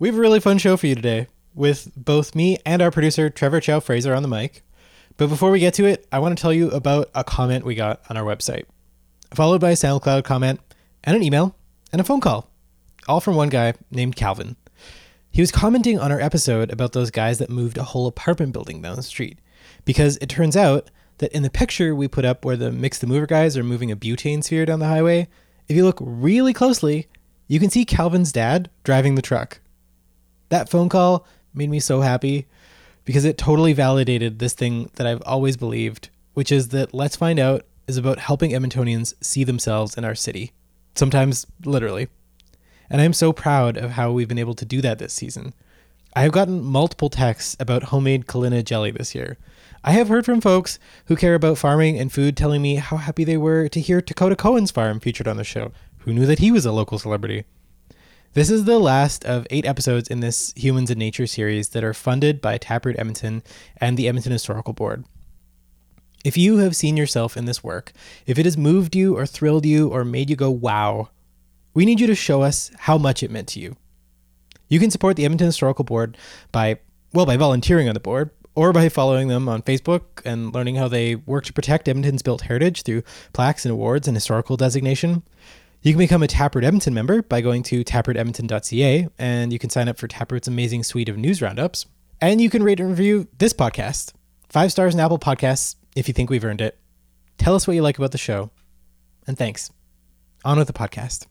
We have a really fun show for you today with both me and our producer, Trevor Chow Fraser, on the mic. But before we get to it, I want to tell you about a comment we got on our website, followed by a SoundCloud comment and an email and a phone call, all from one guy named Calvin. He was commenting on our episode about those guys that moved a whole apartment building down the street, because it turns out that in the picture we put up where the Mix the Mover guys are moving a butane sphere down the highway, if you look really closely, you can see Calvin's dad driving the truck. That phone call made me so happy because it totally validated this thing that I've always believed, which is that Let's Find Out is about helping Edmontonians see themselves in our city, sometimes literally. And I'm so proud of how we've been able to do that this season. I have gotten multiple texts about homemade Kalyna jelly this year. I have heard from folks who care about farming and food telling me how happy they were to hear Dakota Cohen's farm featured on the show. Who knew that he was a local celebrity? This is the last of eight episodes in this Humans in Nature series that are funded by Taproot Edmonton and the Edmonton Historical Board. If you have seen yourself in this work, if it has moved you or thrilled you or made you go wow, we need you to show us how much it meant to you. You can support the Edmonton Historical Board by, well, by volunteering on the board, or by following them on Facebook and learning how they work to protect Edmonton's built heritage through plaques and awards and historical designation. You can become a Taproot Edmonton member by going to taprootedmonton.ca, and you can sign up for Taproot's amazing suite of news roundups. And you can rate and review this podcast. Five stars in Apple Podcasts if you think we've earned it. Tell us what you like about the show. And thanks. On with the podcast.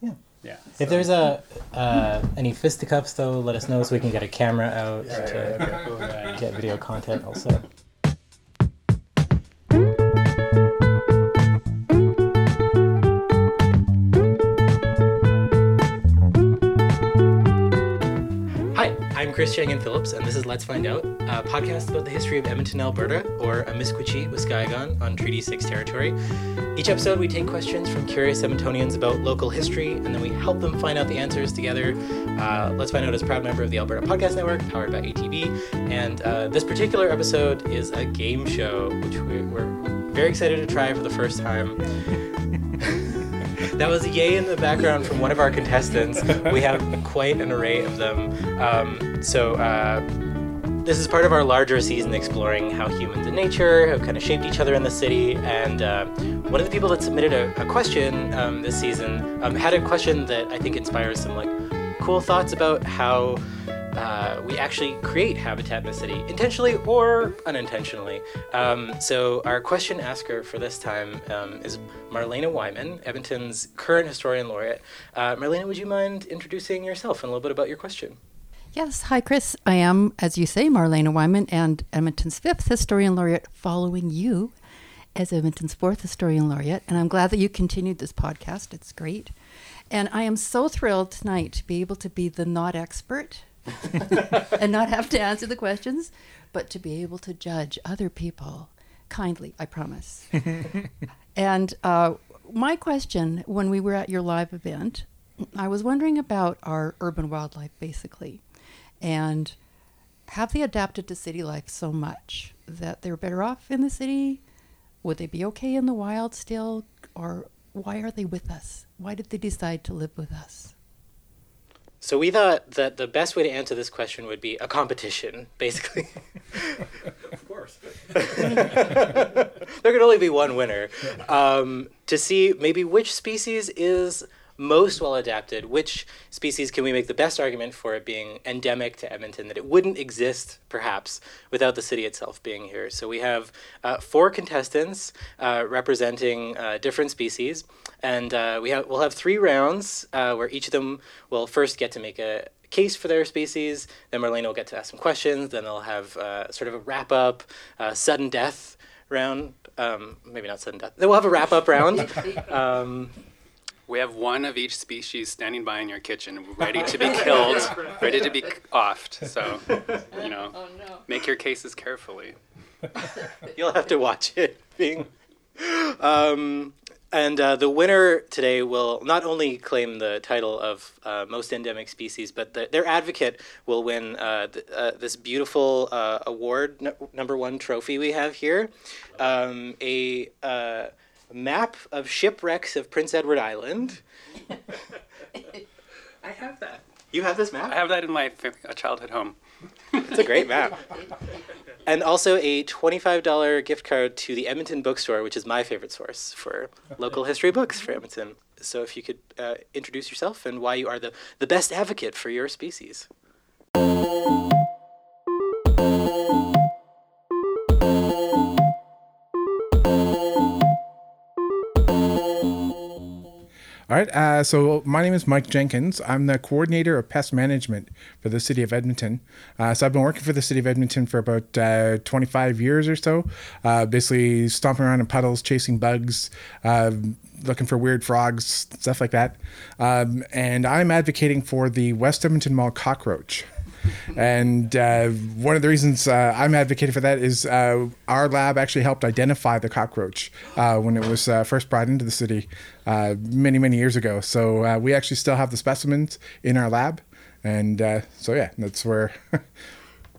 Yeah. yeah. If there's a uh, any fisticuffs, though, let us know so we can get a camera out to get video content also. I'm Chris Chang-Yen Phillips, and this is Let's Find Out, a podcast about the history of Edmonton, Alberta, or Amiskwichi, Waskahigon, on Treaty 6 territory. Each episode, we take questions from curious Edmontonians about local history, and then we help them find out the answers together. Uh, Let's Find Out is a proud member of the Alberta Podcast Network, powered by ATB, and uh, this particular episode is a game show, which we, we're very excited to try for the first time. That was a yay in the background from one of our contestants. We have quite an array of them. Um, so, uh, this is part of our larger season exploring how humans and nature have kind of shaped each other in the city. And uh, one of the people that submitted a, a question um, this season um, had a question that I think inspires some like cool thoughts about how uh, we actually create habitat in the city, intentionally or unintentionally. Um, so our question asker for this time um, is Marlena Wyman, Edmonton's current historian laureate. Uh, Marlena, would you mind introducing yourself and a little bit about your question? Yes. Hi, Chris. I am, as you say, Marlena Wyman and Edmonton's fifth historian laureate, following you as Edmonton's fourth historian laureate. And I'm glad that you continued this podcast. It's great. And I am so thrilled tonight to be able to be the not expert and not have to answer the questions, but to be able to judge other people kindly, I promise. and uh, my question when we were at your live event, I was wondering about our urban wildlife basically. And have they adapted to city life so much that they're better off in the city? Would they be okay in the wild still? Or why are they with us? Why did they decide to live with us? So we thought that the best way to answer this question would be a competition, basically. Of course. there could only be one winner. Um, to see maybe which species is most well adapted, which species can we make the best argument for it being endemic to Edmonton, that it wouldn't exist perhaps without the city itself being here. So we have uh, four contestants uh, representing uh, different species, and uh, we have we'll have three rounds uh, where each of them will first get to make a case for their species. Then Marlene will get to ask some questions. Then they'll have uh, sort of a wrap up, uh, sudden death round. Um, maybe not sudden death. Then we'll have a wrap up round. Um, We have one of each species standing by in your kitchen, ready to be killed, ready to be offed. So, you know, make your cases carefully. You'll have to watch it. Being, um, and uh, the winner today will not only claim the title of uh, most endemic species, but the, their advocate will win uh, th- uh, this beautiful uh, award, n- number one trophy we have here, um, a uh, map of shipwrecks of Prince Edward Island. I have that. You have this map? I have that in my fa- uh, childhood home. It's a great map. And also a $25 gift card to the Edmonton Bookstore, which is my favorite source for local history books for Edmonton. So if you could uh, introduce yourself and why you are the, the best advocate for your species. All right. Uh, so my name is Mike Jenkins. I'm the coordinator of pest management for the city of Edmonton. Uh, so I've been working for the city of Edmonton for about uh, 25 years or so. Uh, basically stomping around in puddles, chasing bugs, uh, looking for weird frogs, stuff like that. Um, and I'm advocating for the West Edmonton Mall cockroach. And uh, one of the reasons uh, I'm advocating for that is uh, our lab actually helped identify the cockroach uh, when it was uh, first brought into the city uh, many, many years ago. So uh, we actually still have the specimens in our lab. And uh, so, yeah, that's where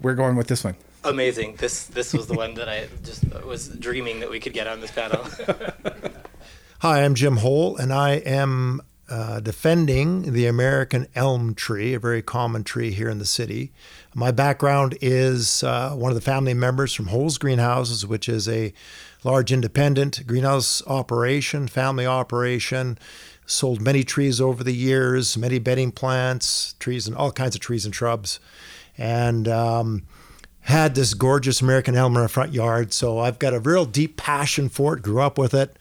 we're going with this one. Amazing. This this was the one that I just was dreaming that we could get on this panel. Hi, I'm Jim Hole, and I am uh, defending the American elm tree, a very common tree here in the city. My background is uh, one of the family members from Hole's Greenhouses, which is a large independent greenhouse operation, family operation. Sold many trees over the years, many bedding plants, trees, and all kinds of trees and shrubs. And um, had this gorgeous American elm in our front yard. So I've got a real deep passion for it, grew up with it.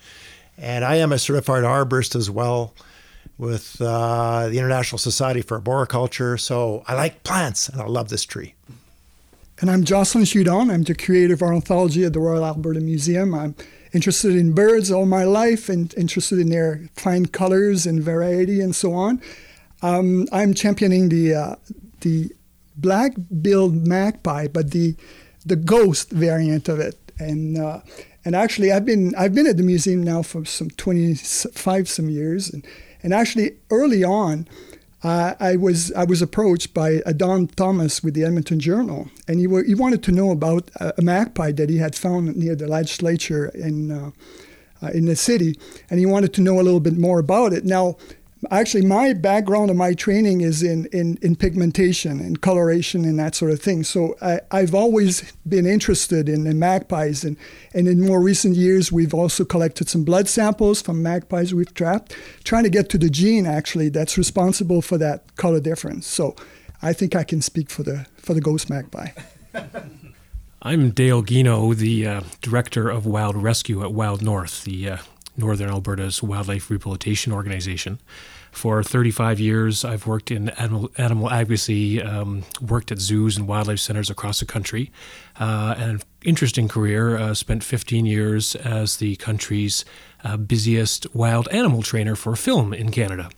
And I am a certified arborist as well with uh, the International Society for Arboriculture. So I like plants and I love this tree. And I'm Jocelyn Hudon. I'm the curator of ornithology at the Royal Alberta Museum. I'm interested in birds all my life and interested in their fine colors and variety and so on. Um, I'm championing the uh, the black-billed magpie, but the the ghost variant of it. And uh, and actually, I've been I've been at the museum now for some 25 some years, and and actually early on, uh, I was I was approached by uh, Don Thomas with the Edmonton Journal, and he, wa- he wanted to know about a, a magpie that he had found near the legislature in uh, uh, in the city, and he wanted to know a little bit more about it. Now, actually, my background and my training is in, in, in pigmentation and coloration and that sort of thing. So I, I've always been interested in, in magpies, and, and in more recent years, we've also collected some blood samples from magpies we've trapped, trying to get to the gene actually that's responsible for that color difference. So I think I can speak for the for the ghost magpie. I'm Dale Gienow, the uh, director of Wild Rescue at Wild North, the uh, Northern Alberta's wildlife rehabilitation organization. For 35 years, I've worked in animal, animal advocacy, um, worked at zoos and wildlife centers across the country. Uh, and an interesting career. Uh, spent 15 years as the country's uh, busiest wild animal trainer for film in Canada.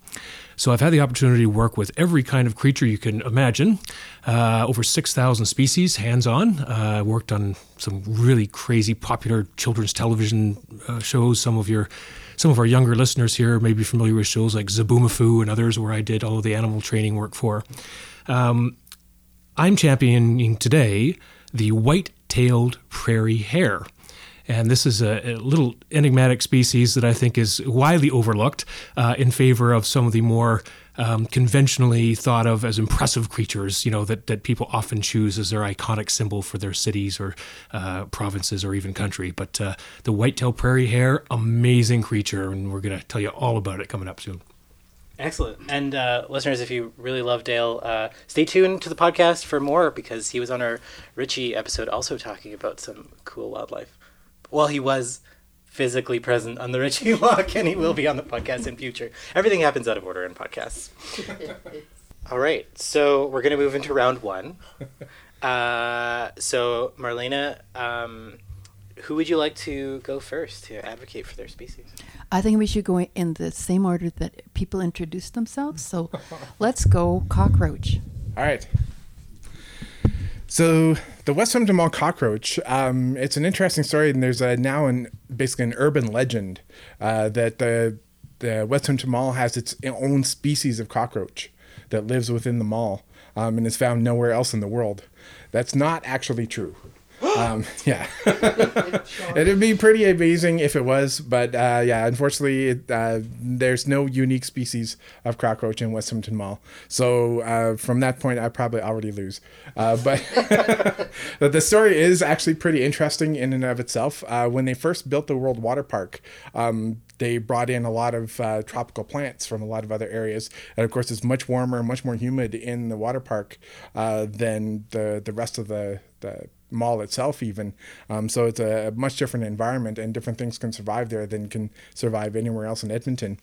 So I've had the opportunity to work with every kind of creature you can imagine, uh, over 6,000 species, hands-on. Uh, I worked on some really crazy popular children's television uh, shows. Some of your, some of our younger listeners here may be familiar with shows like Zoboomafoo and others, where I did all of the animal training work for. Um, I'm championing today the white-tailed prairie hare. And this is a, a, little enigmatic species that I think is widely overlooked uh, in favor of some of the more um, conventionally thought of as impressive creatures, you know, that, that people often choose as their iconic symbol for their cities or uh, provinces or even country. But uh, the white-tailed prairie hare, amazing creature, and we're going to tell you all about it coming up soon. Excellent. And uh, listeners, if you really love Dale, uh, stay tuned to the podcast for more because he was on our Ritchie episode also talking about some cool wildlife. Well, he was physically present on the Ritchie Walk, and he will be on the podcast in future. Everything happens out of order in podcasts. All right, so we're going to move into round one. Uh, so, Marlena, um, who would you like to go first to advocate for their species? I think we should go in the same order that people introduce themselves. So let's go cockroach. All right. So the West Edmonton Mall cockroach, um, it's an interesting story, and there's a, now an basically an urban legend uh, that the the West Edmonton Mall has its own species of cockroach that lives within the mall um, and is found nowhere else in the world. That's not actually true. Um, yeah, it'd be pretty amazing if it was, but uh, yeah, unfortunately, it, uh, there's no unique species of cockroach in West Edmonton Mall. So uh, from that point, I probably already lose. Uh, but the story is actually pretty interesting in and of itself. Uh, when they first built the World Water Park. Um, they brought in a lot of uh, tropical plants from a lot of other areas, and of course, it's much warmer, much more humid in the water park than the the rest of the the mall itself even. Um, so it's a much different environment and different things can survive there than can survive anywhere else in edmonton.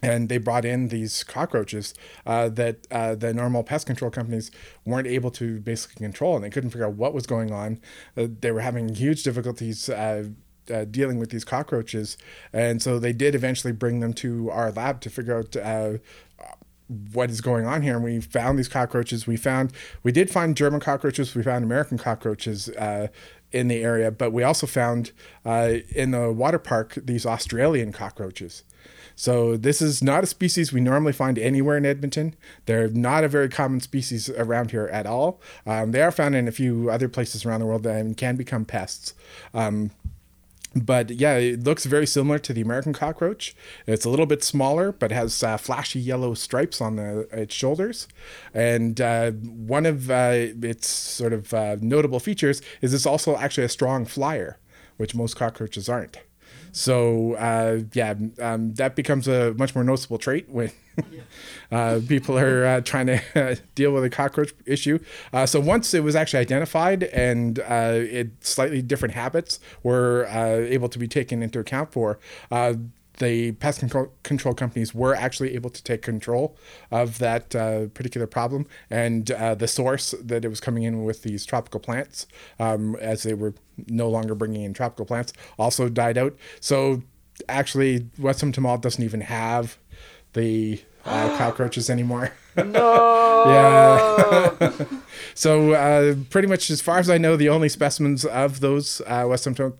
And they brought in these cockroaches uh, that uh, the normal pest control companies weren't able to basically control and they couldn't figure out what was going on. Uh, they were having huge difficulties uh, uh, dealing with these cockroaches. And so they did eventually bring them to our lab to figure out uh, what is going on here. And we found these cockroaches. We found we did find german cockroaches. We found american cockroaches uh, in the area but we also found uh, in the water park these australian cockroaches. So this is not a species we normally find anywhere in edmonton. They're not a very common species around here at all. Um, they are found in a few other places around the world and can become pests. Um, but yeah, it looks very similar to the American cockroach. It's a little bit smaller, but has uh, flashy yellow stripes on the its shoulders. And uh, one of uh, its sort of uh, notable features is it's also actually a strong flyer, which most cockroaches aren't. So uh, yeah, um, that becomes a much more noticeable trait when uh, people are uh, trying to uh, deal with a cockroach issue. Uh, so once it was actually identified and uh, it slightly different habits were able to be taken into account for, the pest control, control companies were actually able to take control of that uh, particular problem and uh, the source that it was coming in with these tropical plants um, as they were no longer bringing in tropical plants also died out. So actually West Edmonton Mall doesn't even have the uh, cockroaches anymore. No! Yeah. So uh, pretty much as far as I know the only specimens of those uh, Westhampton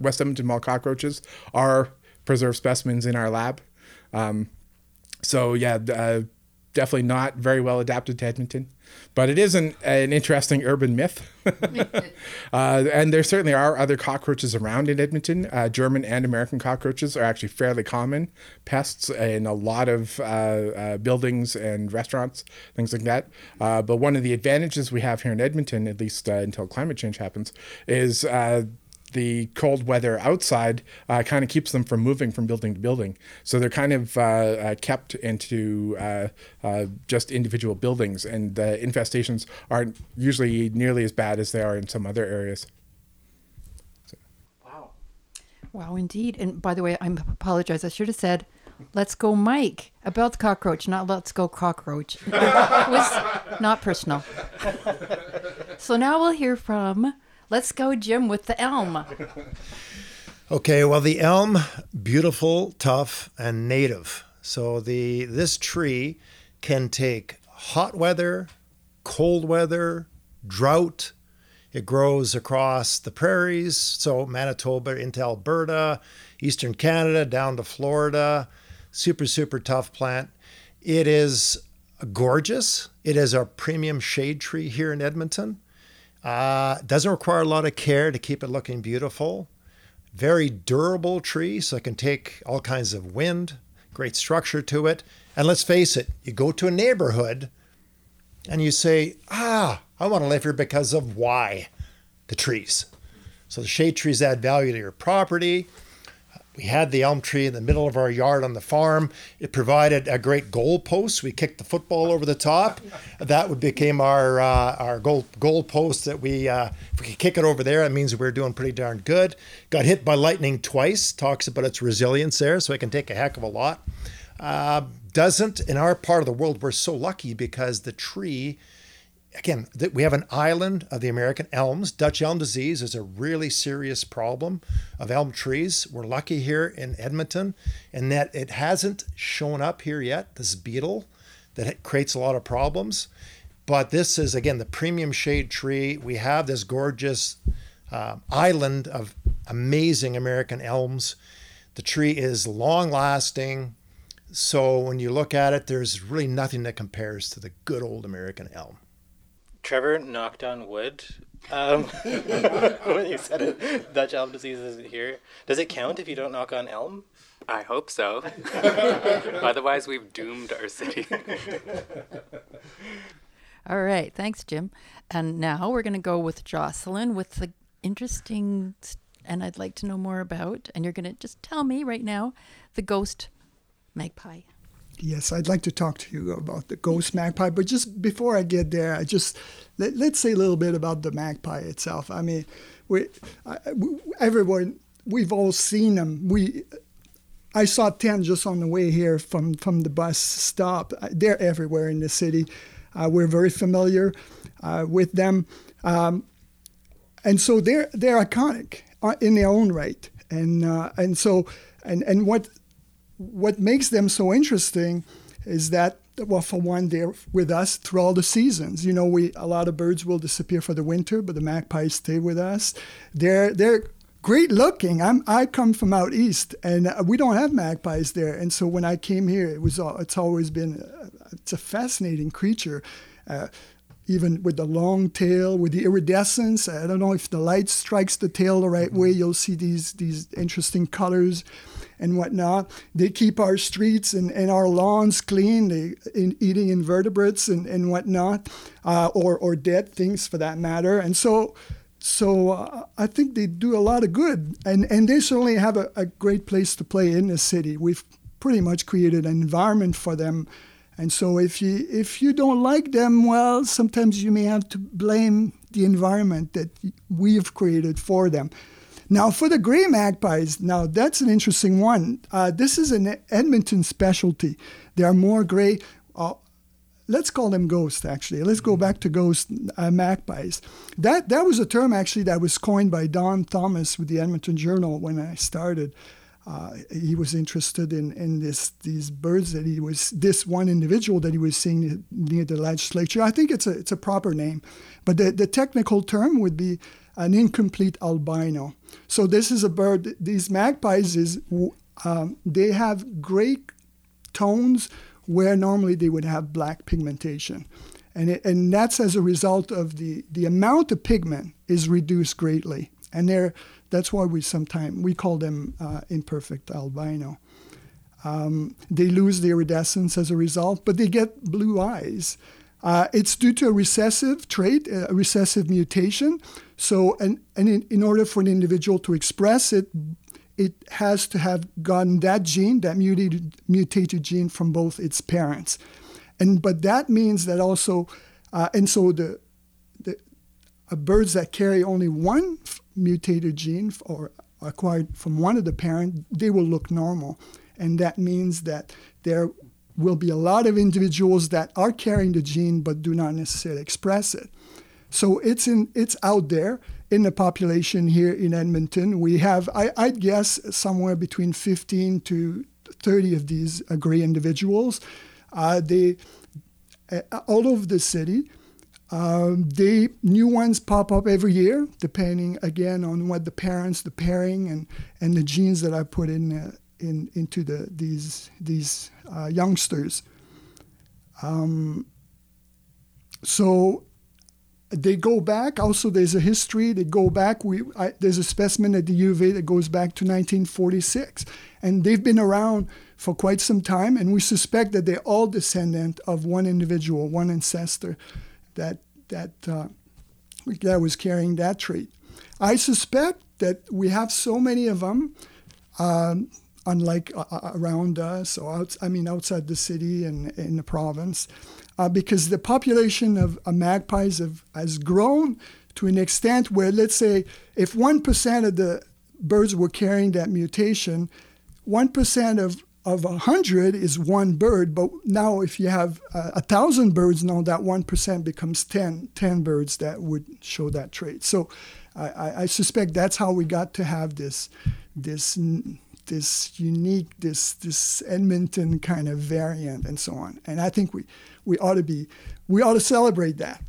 Westhampton Mall cockroaches are preserved specimens in our lab. Um, so yeah, uh, definitely not very well adapted to Edmonton, but it is an, an interesting urban myth. uh, and there certainly are other cockroaches around in Edmonton. Uh, German and American cockroaches are actually fairly common pests in a lot of uh, uh buildings and restaurants, things like that. Uh, but one of the advantages we have here in Edmonton, at least uh, until climate change happens, is the cold weather outside uh, kind of keeps them from moving from building to building. So they're kind of uh, uh, kept into uh, uh, just individual buildings, and the infestations aren't usually nearly as bad as they are in some other areas. So. Wow. Wow, indeed. And by the way, I apologize. I should have said, let's go, Mike, about the cockroach, not let's go, cockroach. it was not personal. So now we'll hear from Let's go, Jim, with the elm. okay, well, the elm, beautiful, tough, and native. So the this tree can take hot weather, cold weather, drought. It grows across the prairies, so Manitoba into Alberta, eastern Canada, down to Florida. Super, super tough plant. It is gorgeous. It is our premium shade tree here in Edmonton. Uh, doesn't require a lot of care to keep it looking beautiful. Very durable tree, so it can take all kinds of wind. Great structure to it. And let's face it, you go to a neighborhood and you say, ah, I want to live here because of why? The trees. So the shade trees add value to your property we had the elm tree in the middle of our yard on the farm. It provided a great goal post. We kicked the football over the top. That would became our uh, our goal goal post that we uh, if we could kick it over there, that means we are doing pretty darn good. Got hit by lightning twice. Talks about its resilience there, so it can take a heck of a lot. Uh, doesn't in our part of the world we're so lucky because the tree again, we have an island of the American elms. Dutch elm disease is a really serious problem of elm trees. We're lucky here in Edmonton in that it hasn't shown up here yet, this beetle that creates a lot of problems. But this is, again, the premium shade tree. We have this gorgeous uh, island of amazing American elms. The tree is long lasting. So when you look at it, there's really nothing that compares to the good old American elm. Trevor knocked on wood um, when you said it. Dutch elm disease isn't here. Does it count if you don't knock on elm? I hope so. Otherwise, we've doomed our city. All right, thanks, Jim. And now we're going to go with Jocelyn with the interesting, and I'd like to know more about, and you're going to just tell me right now, the ghost magpie. Yes, I'd like to talk to you about the ghost magpie, but just before I get there, I just let, us say a little bit about the magpie itself. I mean, we, I, we, everyone, we've all seen them. We, I saw ten just on the way here from from the bus stop. They're everywhere in the city. Uh, we're very familiar uh, with them, um, and so they're they're iconic uh, in their own right. And uh, and so and and what what makes them so interesting is that well for one they're with us through all the seasons. You know we a lot of birds will disappear for the winter but the magpies stay with us. They're they're great looking. I'm i come from out east and uh, we don't have magpies there. And so when i came here it was it's always been uh, it's a fascinating creature uh, even with the long tail, with the iridescence. I don't know if the light strikes the tail the right mm-hmm. way. You'll see these these interesting colors and whatnot. They keep our streets and, and our lawns clean, they, in eating invertebrates and, and whatnot, uh, or, or dead things for that matter. And so, so uh, I think they do a lot of good. And, and they certainly have a, a great place to play in the city. We've pretty much created an environment for them. And so if you if you don't like them, well, sometimes you may have to blame the environment that we have created for them. Now, for the gray magpies, now that's an interesting one. Uh, this is an Edmonton specialty. There are more gray. Uh, let's call them ghosts. Actually, let's go back to ghost uh, magpies. That that was a term actually that was coined by Don Thomas with the Edmonton Journal when I started. Uh, he was interested in, in this these birds that he was this one individual that he was seeing near the legislature. I think it's a it's a proper name, but the, the technical term would be an incomplete albino. So this is a bird. These magpies is um, they have gray tones where normally they would have black pigmentation, and it, and that's as a result of the the amount of pigment is reduced greatly, and they're that's why we sometimes we call them uh, imperfect albino. Um, they lose the iridescence as a result, but they get blue eyes. Uh, it's due to a recessive trait, a recessive mutation. So, and, and in, in order for an individual to express it, it has to have gotten that gene, that mutated, mutated gene from both its parents. And, but that means that also, uh, and so the, the uh, birds that carry only one mutated gene or acquired from one of the parent, they will look normal. And that means that there will be a lot of individuals that are carrying the gene but do not necessarily express it. So it's in it's out there in the population here in Edmonton. We have I, I'd guess somewhere between 15 to 30 of these gray individuals. Uh, they uh, all over the city. Um, they new ones pop up every year, depending again on what the parents, the pairing, and and the genes that I put in uh, in into the these these uh, youngsters. Um, so they go back. Also, there's a history. They go back. We I, there's a specimen at the U of A that goes back to 1946, and they've been around for quite some time. And we suspect that they're all descendant of one individual, one ancestor, that that uh, that was carrying that trait. I suspect that we have so many of them. Um, unlike uh, uh, around us or out, I mean outside the city and in the province, uh, because the population of uh, magpies have, has grown to an extent where, let's say, if one percent of the birds were carrying that mutation, one percent of of a hundred is one bird, but now if you have uh, a thousand birds, now that one percent becomes 10, 10 birds that would show that trait. So, I, I suspect that's how we got to have this this this unique, this this Edmonton kind of variant, and so on. And I think we we ought to be we ought to celebrate that.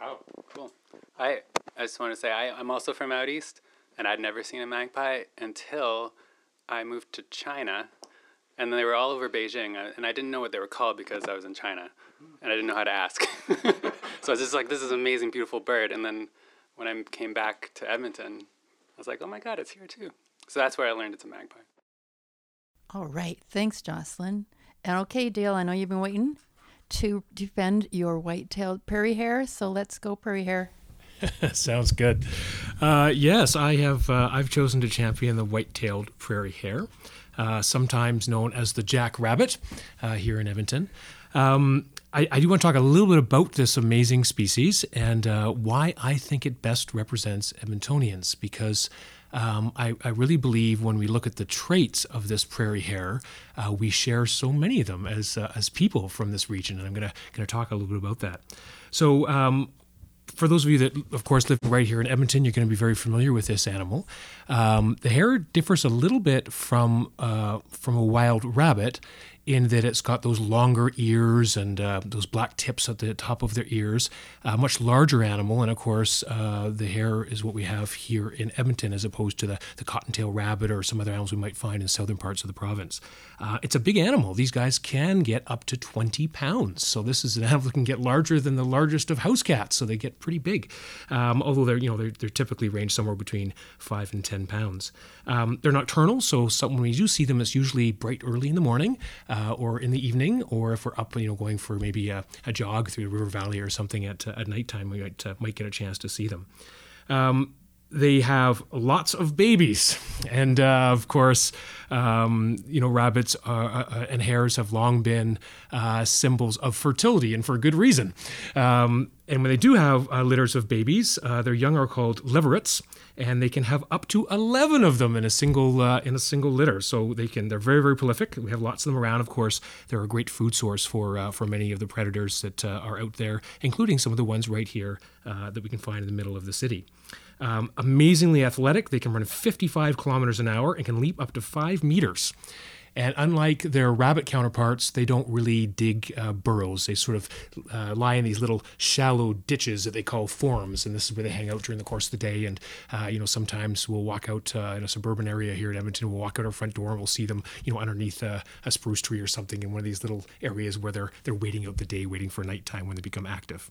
Wow, cool. I I just want to say I, I'm also from out east, and I'd never seen a magpie until I moved to China, and they were all over Beijing, uh, and I didn't know what they were called because I was in China. and I didn't know how to ask. so I was just like, this is an amazing, beautiful bird. And then when I came back to Edmonton, I was like, oh my God, it's here too. So that's where I learned it's a magpie. All right. Thanks, Jocelyn. And okay, Dale, I know you've been waiting to defend your white tailed prairie hare. So let's go, prairie hare. Sounds good. Uh, yes, I have. Uh, I've chosen to champion the white-tailed prairie hare, uh, sometimes known as the jack rabbit, uh, here in Edmonton. Um, I, I, do want to talk a little bit about this amazing species and uh, why I think it best represents Edmontonians because. Um, I, I, really believe when we look at the traits of this prairie hare, uh, we share so many of them as as people from this region, and I'm going to going to talk a little bit about that. So um, for those of you that, of course, live right here in Edmonton, you're going to be very familiar with this animal. Um, the hare differs a little bit from uh, from a wild rabbit in that it's got those longer ears and uh, those black tips at the top of their ears. A much larger animal, and of course, uh, the hare is what we have here in Edmonton as opposed to the, the cottontail rabbit or some other animals we might find in southern parts of the province. Uh, it's a big animal. These guys can get up to 20 pounds. So this is an animal that can get larger than the largest of house cats. So they get pretty big, um, although they're you know they're, they're, typically range somewhere between five and 10 pounds. Um, they're nocturnal, so some, when we do see them, it's usually bright early in the morning uh, or in the evening, or if we're up, you know, going for maybe a, a jog through the river valley or something at uh, at nighttime, we might uh, might get a chance to see them. Um, they have lots of babies, and uh, of course, um, you know, rabbits are, uh, uh, and hares have long been uh, symbols of fertility, and for good reason. Um, and when they do have uh, litters of babies, uh, their young are called leverets, and they can have up to eleven of them in a single uh, in a single litter. So they can they're very very prolific. We have lots of them around. Of course, they're a great food source for uh, for many of the predators that uh, are out there, including some of the ones right here that we can find in the middle of the city. Um, amazingly athletic, they can run 55 kilometers an hour and can leap up to five meters. And unlike their rabbit counterparts, they don't really dig uh, burrows. They sort of uh, lie in these little shallow ditches that they call forums, and this is where they hang out during the course of the day. And uh, you know, sometimes we'll walk out uh, in a suburban area here in Edmonton. We'll walk out our front door and we'll see them, you know, underneath a, a spruce tree or something in one of these little areas where they're they're waiting out the day, waiting for nighttime when they become active.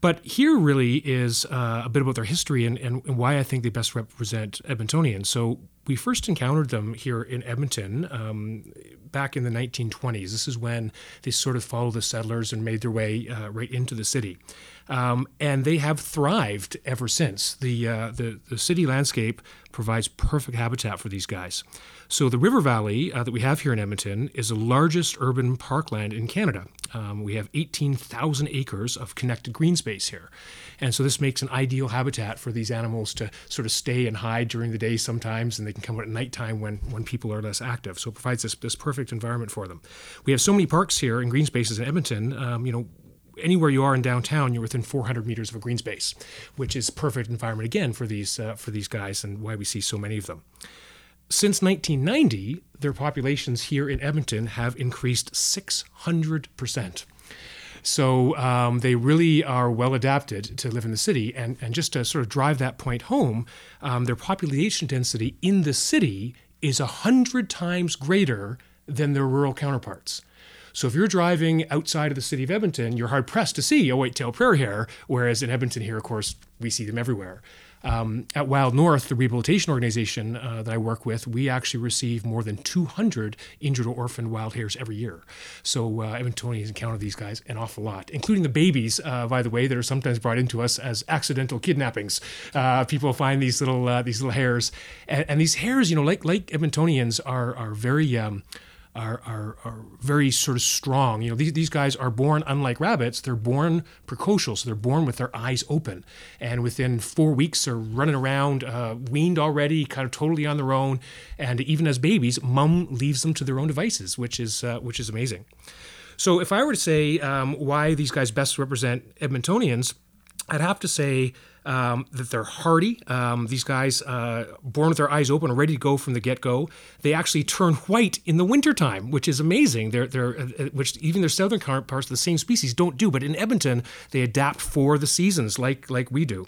But here really is uh, a bit about their history and, and, and, why I think they best represent Edmontonians. So we first encountered them here in Edmonton um, back in the 1920s. This is when they sort of followed the settlers and made their way uh, right into the city. Um, and they have thrived ever since. The, uh, the, the city landscape provides perfect habitat for these guys. So the river valley uh, that we have here in Edmonton is the largest urban parkland in Canada. Um, we have 18,000 acres of connected green space here. And so this makes an ideal habitat for these animals to sort of stay and hide during the day sometimes, and they can come out at nighttime when, when people are less active. So it provides this, this perfect environment for them. We have so many parks here and green spaces in Edmonton. Um, you know, anywhere you are in downtown, you're within 400 meters of a green space, which is perfect environment again for these uh, for these guys and why we see so many of them. Since 1990, their populations here in Edmonton have increased 600%. So um, they really are well adapted to live in the city. And, and just to sort of drive that point home, um, their population density in the city is 100 times greater than their rural counterparts. So if you're driving outside of the city of Edmonton, you're hard pressed to see a white-tailed prairie hare, whereas in Edmonton here, of course, we see them everywhere. Um, at Wild North, the rehabilitation organization uh, that I work with, we actually receive more than 200 injured or orphaned wild hares every year. So uh, Edmontonians encounter these guys an awful lot, including the babies, uh, by the way, that are sometimes brought into us as accidental kidnappings. Uh, people find these little uh, these little hares, and, and, these hares, you know, like like Edmontonians, are are very um, are, are, are very sort of strong. You know, these, these guys are born, unlike rabbits, they're born precocial, so they're born with their eyes open. And within four weeks, they're running around, uh, weaned already, kind of totally on their own. And even as babies, mom leaves them to their own devices, which is, uh, which is amazing. So if I were to say um, why these guys best represent Edmontonians, I'd have to say um, that they're hardy. Um, these guys, uh, born with their eyes open, are ready to go from the get go. They actually turn white in the wintertime, which is amazing. They're, they're, uh, uh, which even their southern counterparts of the same species don't do. But in Edmonton, they adapt for the seasons like, like we do.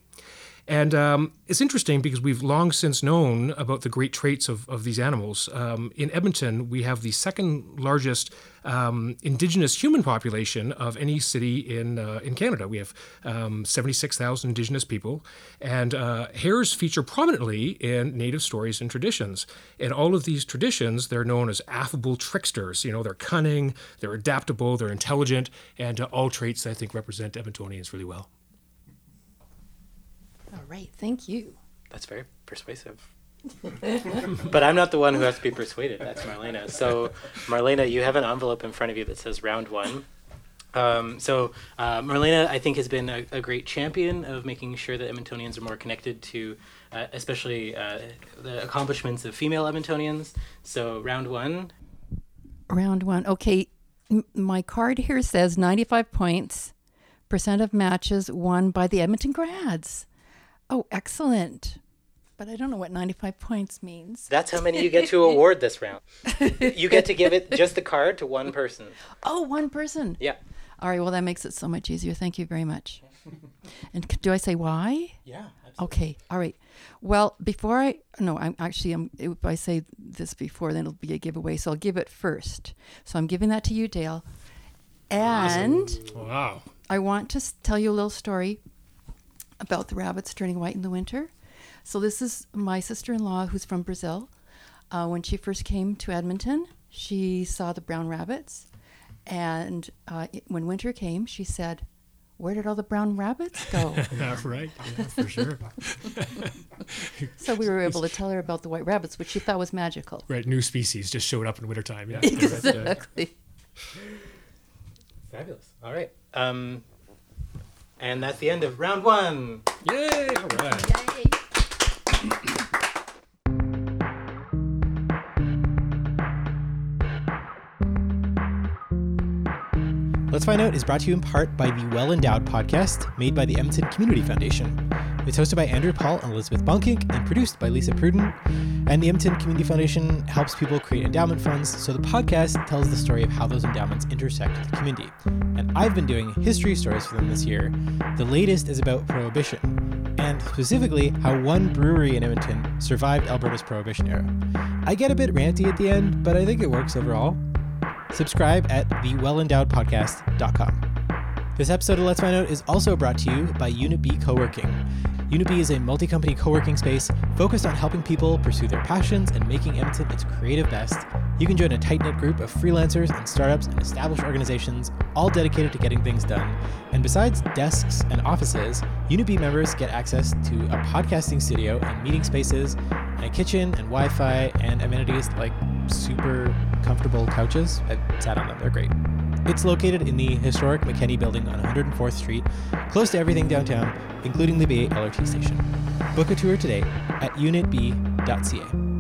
And um, it's interesting because we've long since known about the great traits of, of these animals. Um, in Edmonton, we have the second largest um, indigenous human population of any city in uh, in Canada. We have um, 76,000 indigenous people, and uh, hares feature prominently in native stories and traditions. In all of these traditions, they're known as affable tricksters. You know, they're cunning, they're adaptable, they're intelligent, and uh, all traits that I think represent Edmontonians really well. All right, thank you. That's very persuasive. but I'm not the one who has to be persuaded. That's Marlena. So, Marlena, you have an envelope in front of you that says round one. Um, so, uh, Marlena, I think, has been a, a, great champion of making sure that Edmontonians are more connected to, uh, especially uh, the accomplishments of female Edmontonians. So, round one. Round one. Okay. M- my card here says 95 points, percent of matches won by the Edmonton grads. Oh, excellent. But I don't know what 95 points means. That's how many you get to award this round. you get to give it just the card to one person. Oh, one person. Yeah. All right. Well, that makes it so much easier. Thank you very much. and do I say why? Yeah. Absolutely. Okay. All right. Well, before I no, I'm actually I'm, if I say this before, then it'll be a giveaway. So I'll give it first. So I'm giving that to you, Dale. And awesome. wow, I want to tell you a little story about the rabbits turning white in the winter. So this is my sister-in-law who's from Brazil. Uh, when she first came to Edmonton, she saw the brown rabbits, and uh, it, when winter came, she said, "Where did all the brown rabbits go?" That's right, yeah, for sure. so we were able to tell her about the white rabbits, which she thought was magical. Right, new species just showed up in wintertime. Yeah, exactly. Fabulous. All right. Um, and that's the end of round one. Yay! All right. Yay. Let's Find Out is brought to you in part by the Well Endowed podcast made by the Edmonton Community Foundation. It's hosted by Andrew Paul and Elizabeth Bonkink and produced by Lisa Pruden. And the Edmonton Community Foundation helps people create endowment funds, so the podcast tells the story of how those endowments intersect with the community. And I've been doing history stories for them this year. The latest is about Prohibition, and specifically how one brewery in Edmonton survived Alberta's Prohibition era. I get a bit ranty at the end, but I think it works overall. Subscribe at thewellendowedpodcast.com. This episode of Let's Find Out is also brought to you by Unit B Co-working. Unit is a multi-company co-working space focused on helping people pursue their passions and making Edmonton its creative best. You can join a tight-knit group of freelancers and startups and established organizations, all dedicated to getting things done. And besides desks and offices, Unit members get access to a podcasting studio and meeting spaces, and a kitchen and Wi-Fi and amenities like super comfortable couches. I've sat on them, they're great. It's located in the historic McKenney building on 104th Street, close to everything downtown, including the Bay LRT station. Book a tour today at unitb.ca.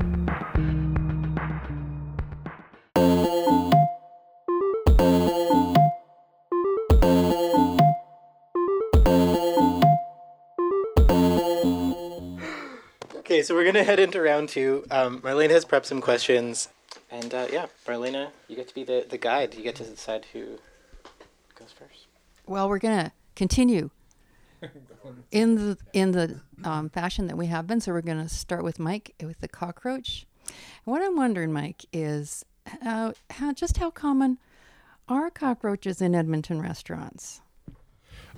Okay, so we're gonna head into round two. Um, Marlena has prepped some questions, and uh, yeah, Marlena, you get to be the, the guide. You get to decide who goes first. Well, we're gonna continue in the in the um, fashion that we have been. So we're gonna start with Mike with the cockroach. And what I'm wondering, Mike, is uh, how just how common are cockroaches in Edmonton restaurants?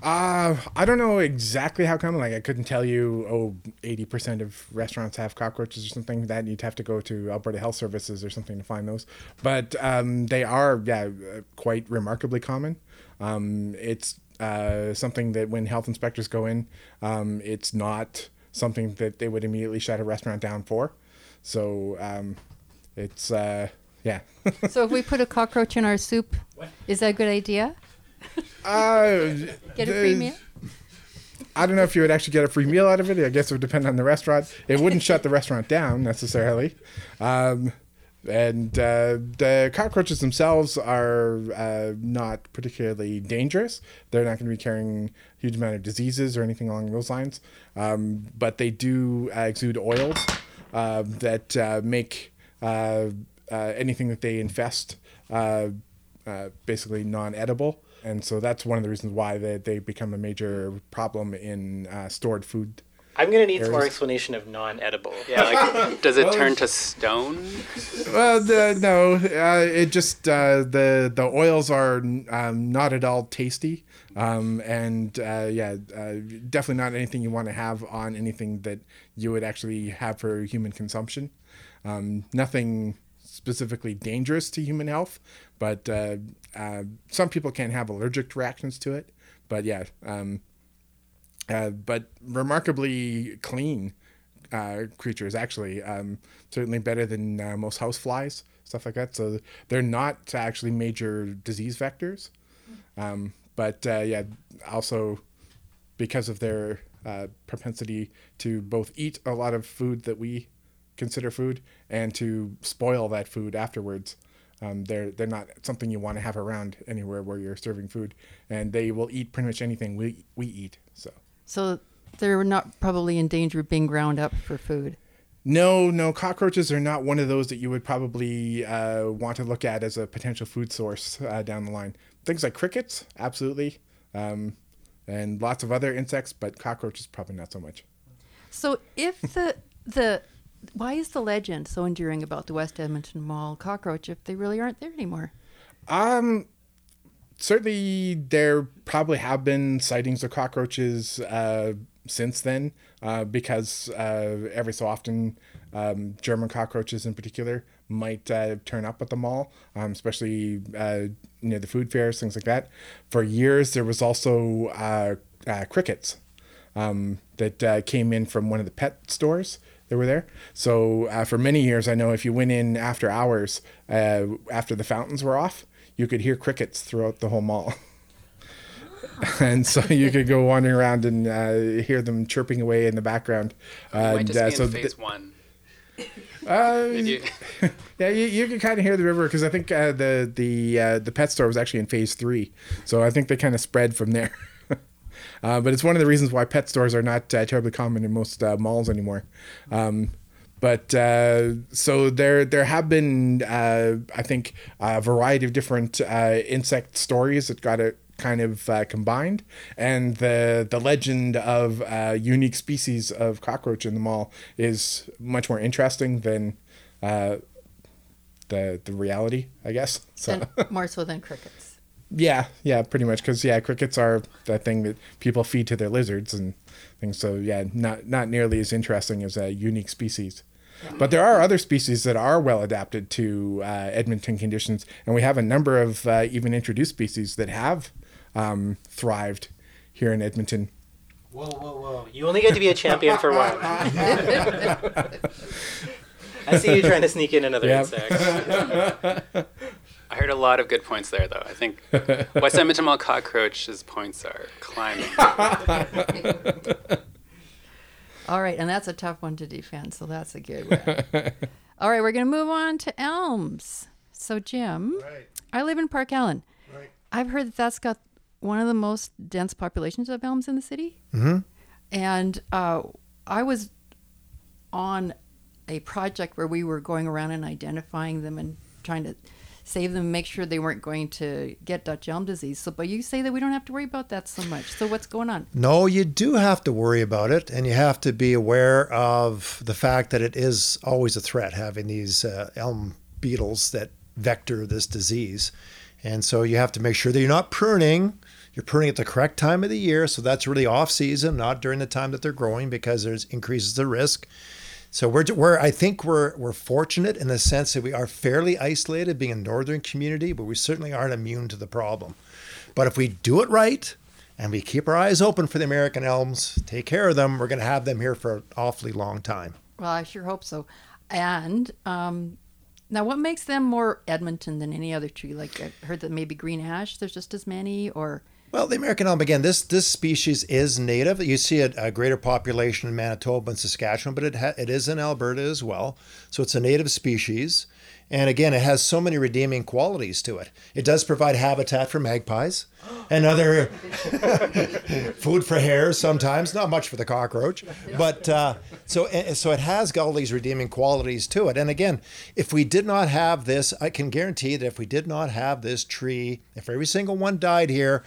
Uh, I don't know exactly how common. Like, I couldn't tell you, oh, 80% of restaurants have cockroaches or something. That you'd have to go to Alberta Health Services or something to find those. But um, they are, yeah, quite remarkably common. Um, it's uh, something that when health inspectors go in, um, it's not something that they would immediately shut a restaurant down for. So um, it's, uh, yeah. so if we put a cockroach in our soup, what? is that a good idea? Uh, get a free meal. I don't know if you would actually get a free meal out of it. I guess it would depend on the restaurant. It wouldn't shut the restaurant down necessarily. Um, and uh, the cockroaches themselves are uh, not particularly dangerous. They're not going to be carrying a huge amount of diseases or anything along those lines. Um, but they do uh, exude oils uh, that uh, make uh, anything that they infest basically non-edible and so that's one of the reasons why they, they become a major problem in uh, stored food I'm gonna need some more explanation of non-edible. Yeah, like, does it turn to stone? Well, the, no, uh, it just uh, the the oils are um, not at all tasty, um, and uh, yeah, uh, definitely not anything you want to have on anything that you would actually have for human consumption. Um, nothing specifically dangerous to human health, but uh, some people can have allergic reactions to it. But yeah, um, uh, but remarkably clean uh, creatures actually um, certainly better than uh, most house flies stuff like that so they're not actually major disease vectors um, but uh, yeah also because of their propensity to both eat a lot of food that we consider food and to spoil that food afterwards um, they're they're not something you want to have around anywhere where you're serving food and they will eat pretty much anything we we eat so So they're not probably in danger of being ground up for food. No, no, cockroaches are not one of those that you would probably uh, want to look at as a potential food source uh, down the line. Things like crickets, absolutely, um, and lots of other insects, but cockroaches probably not so much. So if the the why is the legend so enduring about the West Edmonton Mall cockroach if they really aren't there anymore? Um, certainly there probably have been sightings of cockroaches uh, since then, uh, because uh, every so often um, German cockroaches in particular might uh, turn up at the mall, um, especially uh, near the food fairs, things like that. For years, there was also uh, crickets um, that came in from one of the pet stores that were there. So uh, for many years, I know if you went in after hours, uh, after the fountains were off, you could hear crickets throughout the whole mall. and so you could go wandering around and uh, hear them chirping away in the background. Might And, uh, be so in th- phase one. uh, You- yeah, you, you can kind of hear the river because I think uh, the the uh, the pet store was actually in phase three, so I think they kind of spread from there. uh, but it's one of the reasons why pet stores are not uh, terribly common in most uh, malls anymore. Um, but uh, so there there have been uh, I think a variety of different uh, insect stories that got it kind of uh, combined, and the the legend of uh, unique species of cockroach in the mall is much more interesting than uh, the the reality, I guess. So And more so than crickets. Yeah, yeah, pretty much because yeah, crickets are the thing that people feed to their lizards and things. So yeah, not not nearly as interesting as a unique species. But there are other species that are well adapted to uh, Edmonton conditions, and we have a number of uh, even introduced species that have um, thrived here in Edmonton. Whoa, whoa, whoa! You only get to be a champion for one. I see you trying to sneak in another Yep. insect. I heard a lot of good points there, though. I think West Edmonton Mall cockroach's points are climbing. All right, and that's a tough one to defend, so that's a good one. All right, we're going to move on to elms. So, Jim, I live in Parkallen. Right. I've heard that that's got one of the most dense populations of elms in the city. Mm-hmm. And uh, I was on a project where we were going around and identifying them and trying to save them, make sure they weren't going to get Dutch elm disease. So, but you say that we don't have to worry about that so much. So, what's going on? No, you do have to worry about it, and you have to be aware of the fact that it is always a threat having these uh, elm beetles that vector this disease. And so you have to make sure that you're not pruning. You're pruning at the correct time of the year, so that's really off season, not during the time that they're growing, because there's increases the risk. So we're, we're I think we're we're fortunate in the sense that we are fairly isolated, being a northern community, but we certainly aren't immune to the problem. But if we do it right, and we keep our eyes open for the American elms, take care of them, we're going to have them here for an awfully long time. Well, I sure hope so. And um, now, what makes them more Edmonton than any other tree? Like I heard that maybe green ash, there's just as many, or Well, the American elm again. This this species is native. You see a, a greater population in Manitoba and Saskatchewan, but it ha- it is in Alberta as well. So it's a native species, and again, it has so many redeeming qualities to it. It does provide habitat for magpies and other food for hares. Sometimes not much for the cockroach, but uh, so eh, so it has got all these redeeming qualities to it. And again, if we did not have this, I can guarantee that if we did not have this tree, if every single one died here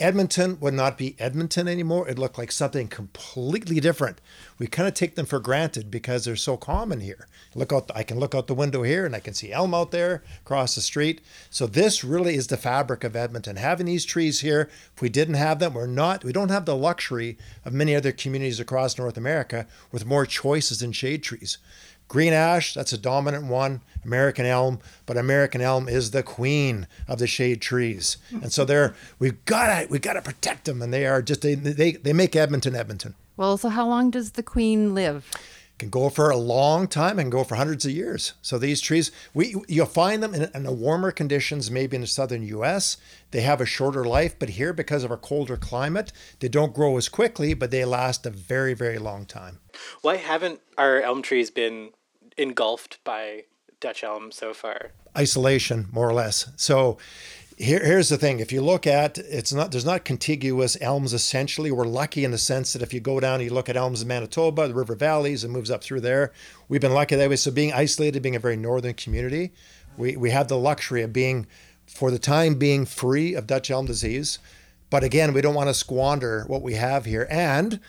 Edmonton would not be Edmonton anymore. It'd look like something completely different. We kind of take them for granted because they're so common here. Look out! I can look out the window here and I can see elm out there across the street. So this really is the fabric of Edmonton. Having these trees here, if we didn't have them, we're not. We don't have the luxury of many other communities across North America with more choices in shade trees. Green ash, that's a dominant one. American elm, but American elm is the queen of the shade trees, and so they're we've got to we got to protect them, and they are just they they they make Edmonton Edmonton. Well, so how long does the queen live? Can go for a long time and go for hundreds of years. So these trees, we you'll find them in, in the warmer conditions, maybe in the southern U.S. They have a shorter life, but here because of our colder climate, they don't grow as quickly, but they last a very very long time. Why haven't our elm trees been engulfed by Dutch elm so far? Isolation, more or less. So here, here's the thing: if you look at it's not there's not contiguous elms. Essentially, we're lucky in the sense that if you go down, and you look at elms in Manitoba, the river valleys, and moves up through there. We've been lucky that way. So being isolated, being a very northern community, we we have the luxury of being, for the time being, free of Dutch elm disease. But again, we don't want to squander what we have here. And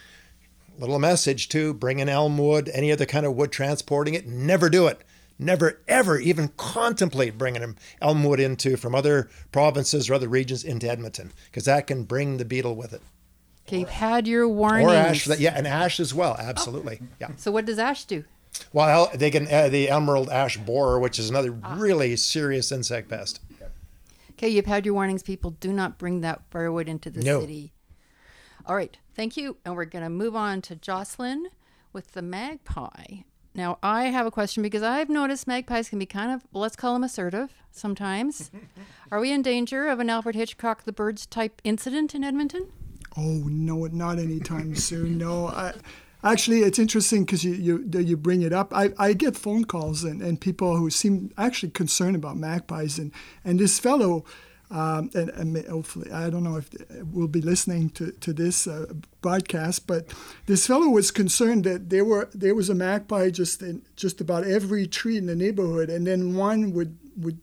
little message too: bring in elm wood, any other kind of wood, transporting it. Never do it never ever even contemplate bringing elm wood into from other provinces or other regions into Edmonton because that can bring the beetle with it. Okay, you've had your warnings. Or ash, yeah, and ash as well. Absolutely, oh. yeah. So what does ash do? Well, they can uh, the emerald ash borer, which is another ah. really serious insect pest. Okay, you've had your warnings. People do not bring that firewood into the no. city. All right, thank you, and we're going to move on to Jocelyn with the magpie. Now, I have a question because I've noticed magpies can be kind of, let's call them assertive sometimes. Are we in danger of an Alfred Hitchcock the Birds type incident in Edmonton? Oh, no, not anytime soon. No. I, actually, it's interesting because you, you, you bring it up. I, I get phone calls and, and people who seem actually concerned about magpies. And, and this fellow, um, and, and, hopefully, I don't know if we'll be listening to, to this uh, broadcast, but this fellow was concerned that there were there was a magpie just in just about every tree in the neighborhood, and then one would would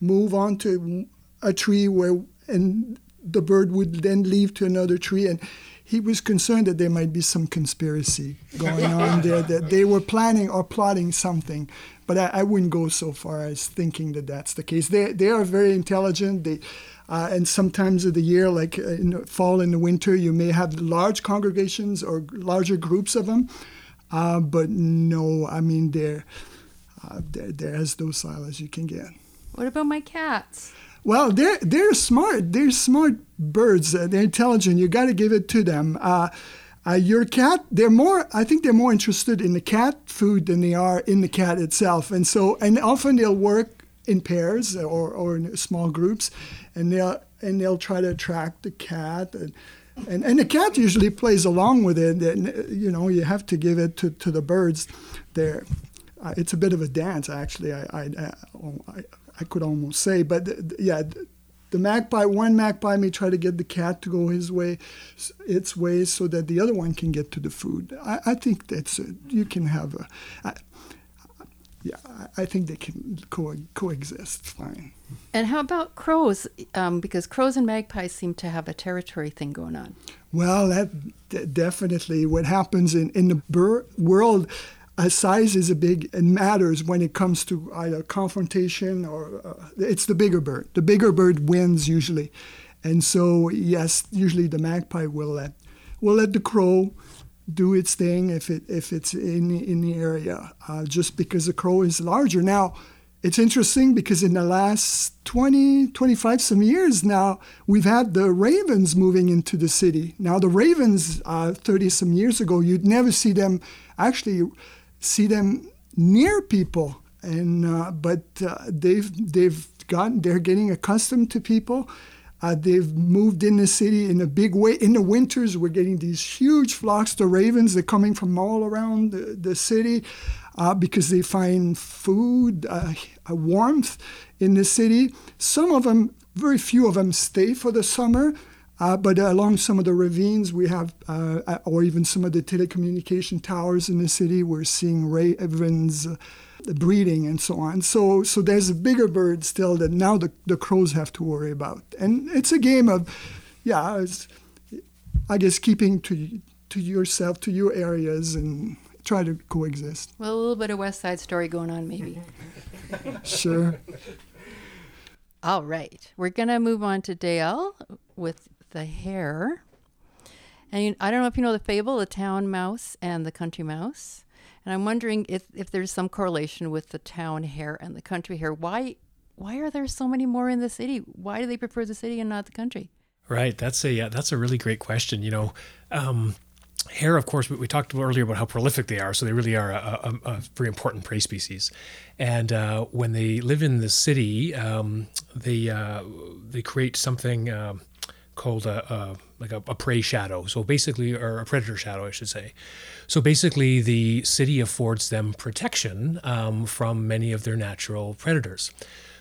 move on to a tree where and the bird would then leave to another tree, and he was concerned that there might be some conspiracy going on there, that they were planning or plotting something but I, I, wouldn't go so far as thinking that that's the case. They they are very intelligent. They uh, and sometimes of the year, like uh, in the fall and the winter, you may have large congregations or larger groups of them. Uh, but no, I mean they're, uh, they're they're as docile as you can get. What about my cats? Well, they're they're smart. They're smart birds. Uh, they're intelligent. You got to give it to them. Uh, uh, your cat, they're more, I think they're more interested in the cat food than they are in the cat itself. And so, and often they'll work in pairs or, or in small groups and they'll, and they'll try to attract the cat. And, and, and the cat usually plays along with it. And, you know, you have to give it to, to the birds. There, uh, it's a bit of a dance, actually. I, I, I, I could almost say, but yeah, the magpie, one magpie may try to get the cat to go his way, its way, so that the other one can get to the food. I, I think that's a, you can have a. I, yeah, I think they can co- coexist fine. And how about crows? Um, because crows and magpies seem to have a territory thing going on. Well, that definitely what happens in, in the bird world size is a big and matters when it comes to either confrontation or uh, it's the bigger bird. The bigger bird wins usually, and so yes, usually the magpie will let will let the crow do its thing if it if it's in in the area, uh, just because the crow is larger. Now, it's interesting because in the last 20, 25 some years now, we've had the ravens moving into the city. Now, the ravens, uh, 30 some years ago, you'd never see them actually see them near people, and uh, but uh, they've they've gotten they're getting accustomed to people. Uh, they've moved in the city in a big way. In the winters, we're getting these huge flocks of ravens. They're coming from all around the, the city uh, because they find food, uh, warmth in the city. Some of them, very few of them, stay for the summer. Uh, but along some of the ravines, we have, uh, or even some of the telecommunication towers in the city, we're seeing ravens uh, breeding and so on. So, so there's a bigger bird still that now the, the crows have to worry about. And it's a game of yeah, it's, I guess keeping to to yourself, to your areas, and try to coexist. Well, a little bit of West Side Story going on, maybe. Sure. All right, we're gonna move on to Dale with the hare. And I don't know if you know the fable, the town mouse and the country mouse. And I'm wondering if, if there's some correlation with the town hare and the country hare. Why why are there so many more in the city? Why do they prefer the city and not the country? Right. That's a yeah, that's a really great question. You know, um, hare, of course, we, we, talked earlier about how prolific they are. So they really are a, a, a very important prey species. And uh, when they live in the city, um, they uh, they create something. Uh, called a, a like a, a, prey shadow. So basically, or a predator shadow, I should say. So basically, the city affords them protection um, from many of their natural predators.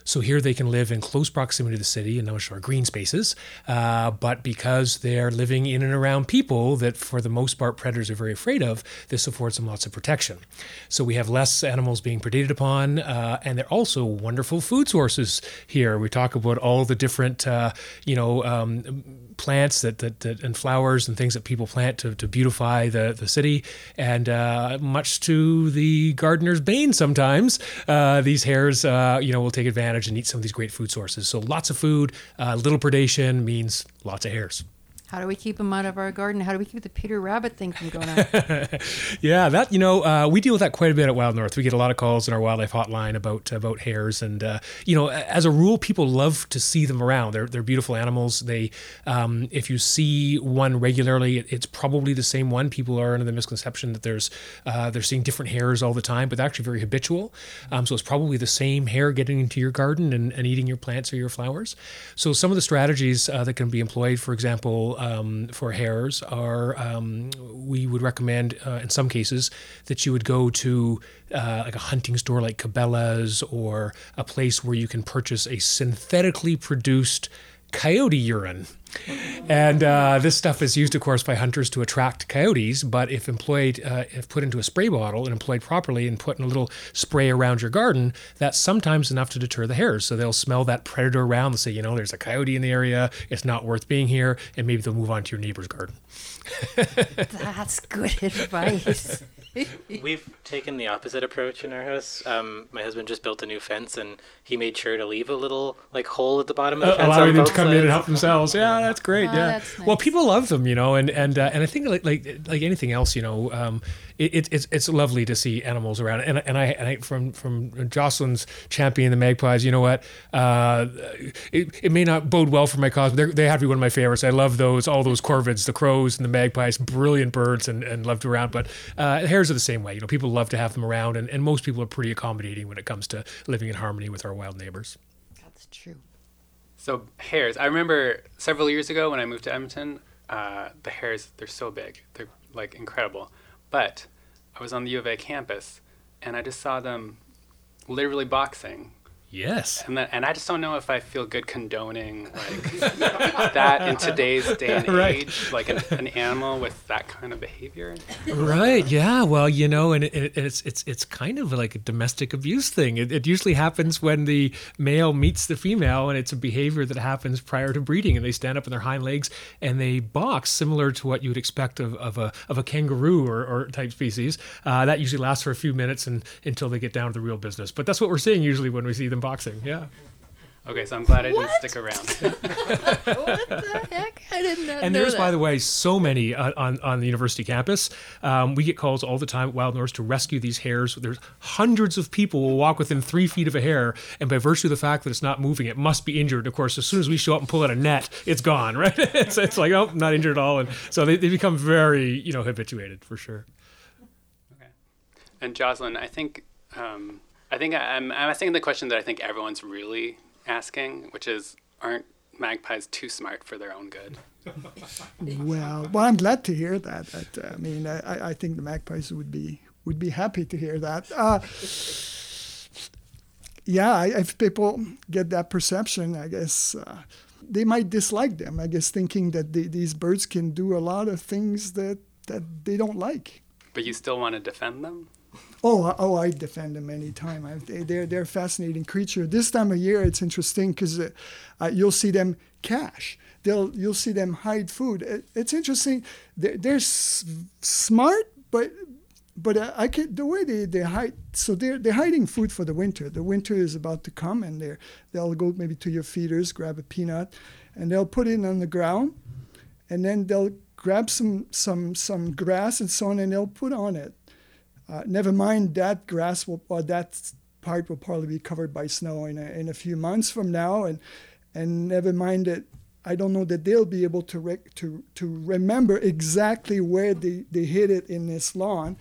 So here they can live in close proximity to the city and those are green spaces. Uh, but because they're living in and around people that, for the most part, predators are very afraid of, this affords them lots of protection. So we have less animals being predated upon, uh, and they're also wonderful food sources here. We talk about all the different, uh, you know, um, plants that, that, that, and flowers and things that people plant to, to beautify the, the city. And uh, much to the gardener's bane, sometimes uh, these hares, uh, you know, will take advantage and eat some of these great food sources. So lots of food, uh, little predation means lots of hares. How do we keep them out of our garden? How do we keep the Peter Rabbit thing from going on? yeah, that you know, uh, we deal with that quite a bit at Wild North. We get a lot of calls in our wildlife hotline about about hares, and uh, you know, as a rule, people love to see them around. They're they're beautiful animals. They, um, if you see one regularly, it's probably the same one. People are under the misconception that there's uh, they're seeing different hares all the time, but they're actually very habitual. Um, so it's probably the same hare getting into your garden and, and eating your plants or your flowers. So some of the strategies uh, that can be employed, for example um, for hares are um, we would recommend uh, in some cases that you would go to uh, like a hunting store like Cabela's or a place where you can purchase a synthetically produced coyote urine. And uh, this stuff is used, of course, by hunters to attract coyotes. But if employed, uh, if put into a spray bottle and employed properly, and put in a little spray around your garden, that's sometimes enough to deter the hares. So they'll smell that predator around and say, you know, there's a coyote in the area. It's not worth being here, and maybe they'll move on to your neighbor's garden. that's good advice. We've taken the opposite approach in our house. Um, my husband just built a new fence, and he made sure to leave a little like hole at the bottom of the uh, fence, allowing them to come sides. in and help themselves. Yeah, that's great. Oh, yeah. That's nice. Well, people love them, you know, and and uh, and I think like like like anything else, you know, um, it, it's it's lovely to see animals around. And and I, and I from from Jocelyn's champion the magpies. You know what? Uh, it, it may not bode well for my cause, but they have to be one of my favorites. I love those all those corvids, the crows and the magpies, brilliant birds and and loved around. But uh, hares are the same way. You know, people love to have them around, and, and most people are pretty accommodating when it comes to living in harmony with our wild neighbors. That's true. So hares. I remember several years ago when I moved to Edmonton. Uh, the hares, they're so big. They're like incredible. But I was on the U of A campus and I just saw them literally boxing Yes. And that, and I just don't know if I feel good condoning like that in today's day and right. age, like an, an, animal with that kind of behavior. Right. Yeah. Well, you know, and it, it's it's it's kind of like a domestic abuse thing. It, it, usually happens when the male meets the female, and it's a behavior that happens prior to breeding, and they stand up on their hind legs and they box, similar to what you would expect of, of a of a kangaroo or, or type species. Uh, that usually lasts for a few minutes and until they get down to the real business. But that's what we're seeing usually when we see them boxing. Yeah. Okay, so I'm glad I didn't what? stick around. what the heck? I didn't know. And there's, that. by the way, so many uh, on on the university campus. Um, we get calls all the time at Wild North to rescue these hares. There's hundreds of people will walk within three feet of a hare, and by virtue of the fact that it's not moving, it must be injured. Of course, as soon as we show up and pull out a net, it's gone. Right? it's, it's like oh, not injured at all, and so they, they become very you know habituated for sure. Okay, and Jocelyn, I think. Um, I think I'm, I'm asking the question that I think everyone's really asking, which is, aren't magpies too smart for their own good? well, well, I'm glad to hear that. that uh, I mean, I, I think the magpies would be would be happy to hear that. Uh, yeah, if people get that perception, I guess uh, they might dislike them. I guess thinking that the, these birds can do a lot of things that that they don't like. But you still want to defend them? Oh, oh, I defend them anytime. I, they, they're they're a fascinating creature. This time of year, it's interesting because uh, uh, you'll see them cache. They'll you'll see them hide food. It, it's interesting. They're, they're s- smart, but but uh, I can the way they, they hide. So they're they're hiding food for the winter. The winter is about to come, and they they'll go maybe to your feeders, grab a peanut, and they'll put it on the ground, and then they'll grab some some some grass and so on, and they'll put on it. Uh, never mind that grass will or that part will probably be covered by snow in a, in a few months from now, and and never mind that I don't know that they'll be able to rec- to to remember exactly where they, they hid it in this lawn.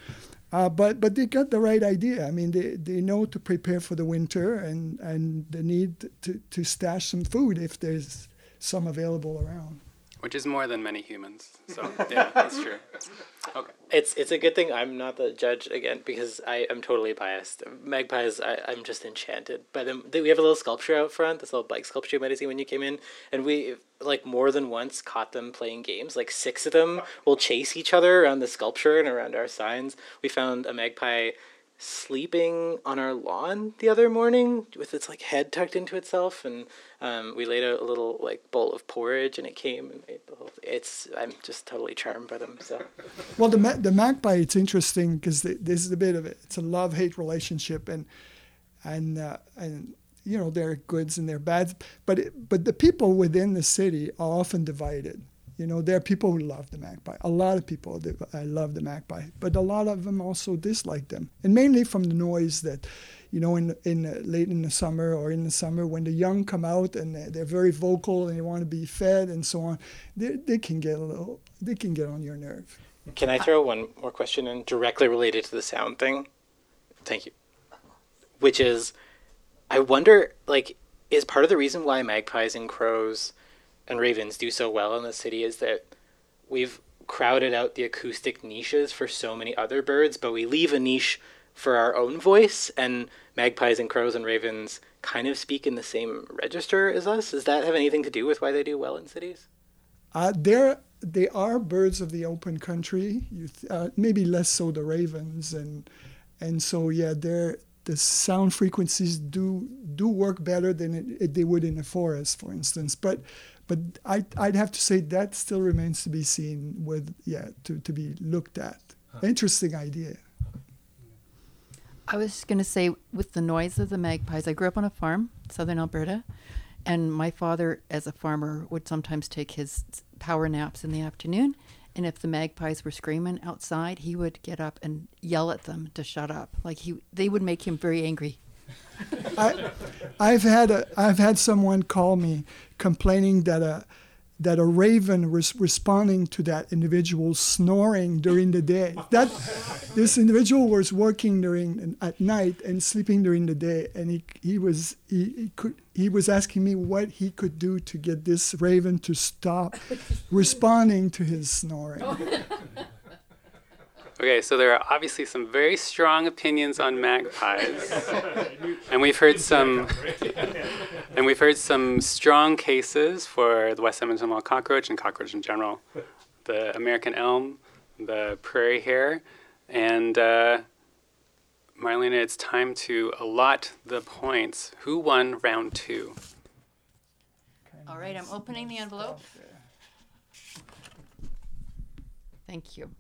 Uh, but but they got the right idea. I mean, they, they know to prepare for the winter and, and the need to, to stash some food if there's some available around. Which is more than many humans. So yeah, that's true. Okay. It's it's a good thing I'm not the judge again because I am totally biased. Magpies, I, I'm just enchanted by them. They, we have a little sculpture out front, this little bike sculpture you might have seen when you came in, and we like more than once caught them playing games. Like six of them will chase each other around the sculpture and around our signs. We found a magpie sleeping on our lawn the other morning with its like head tucked into itself and um, we laid out a little like bowl of porridge and it came and whole it's i'm just totally charmed by them so Well, the ma- the magpie, it's interesting because this is a bit of it. It's a love hate relationship, and and uh, and you know there are goods and there are bads, but it, but the people within the city are often divided. You know, there are people who love the magpie. A lot of people do, I uh, love the magpie, but a lot of them also dislike them, and mainly from the noise that, you know, in in uh, late in the summer or in the summer when the young come out and they're, they're very vocal and they want to be fed and so on, they they can get a little they can get on your nerve. Can I uh, throw one more question in directly related to the sound thing? Thank you. Which is, I wonder, like, is part of the reason why magpies and crows and ravens do so well in the city is that we've crowded out the acoustic niches for so many other birds, but we leave a niche for our own voice, and magpies and crows and ravens kind of speak in the same register as us. Does that have anything to do with why they do well in cities? Uh, there, they are birds of the open country. Th- uh, maybe less so the ravens, and and so yeah, they're the sound frequencies do do work better than it, it, they would in a forest, for instance. But but I I'd have to say that still remains to be seen with yeah to, to be looked at. Interesting idea. I was going to say, with the noise of the magpies, I grew up on a farm, southern Alberta, and my father, as a farmer, would sometimes take his power naps in the afternoon. And if the magpies were screaming outside, he would get up and yell at them to shut up. Like he, they would make him very angry. I, I've had a, I've had someone call me complaining that a that a raven was responding to that individual snoring during the day. That this individual was working during at night and sleeping during the day, and he he was he, he could he was asking me what he could do to get this raven to stop responding to his snoring. Okay, so there are obviously some very strong opinions on magpies, and we've heard some, and we've heard some strong cases for the West Edmonton wild cockroach and cockroach in general, the American elm, the prairie hare, and uh, Marlena, it's time to allot the points. Who won round two? All right, I'm opening the envelope. Thank you.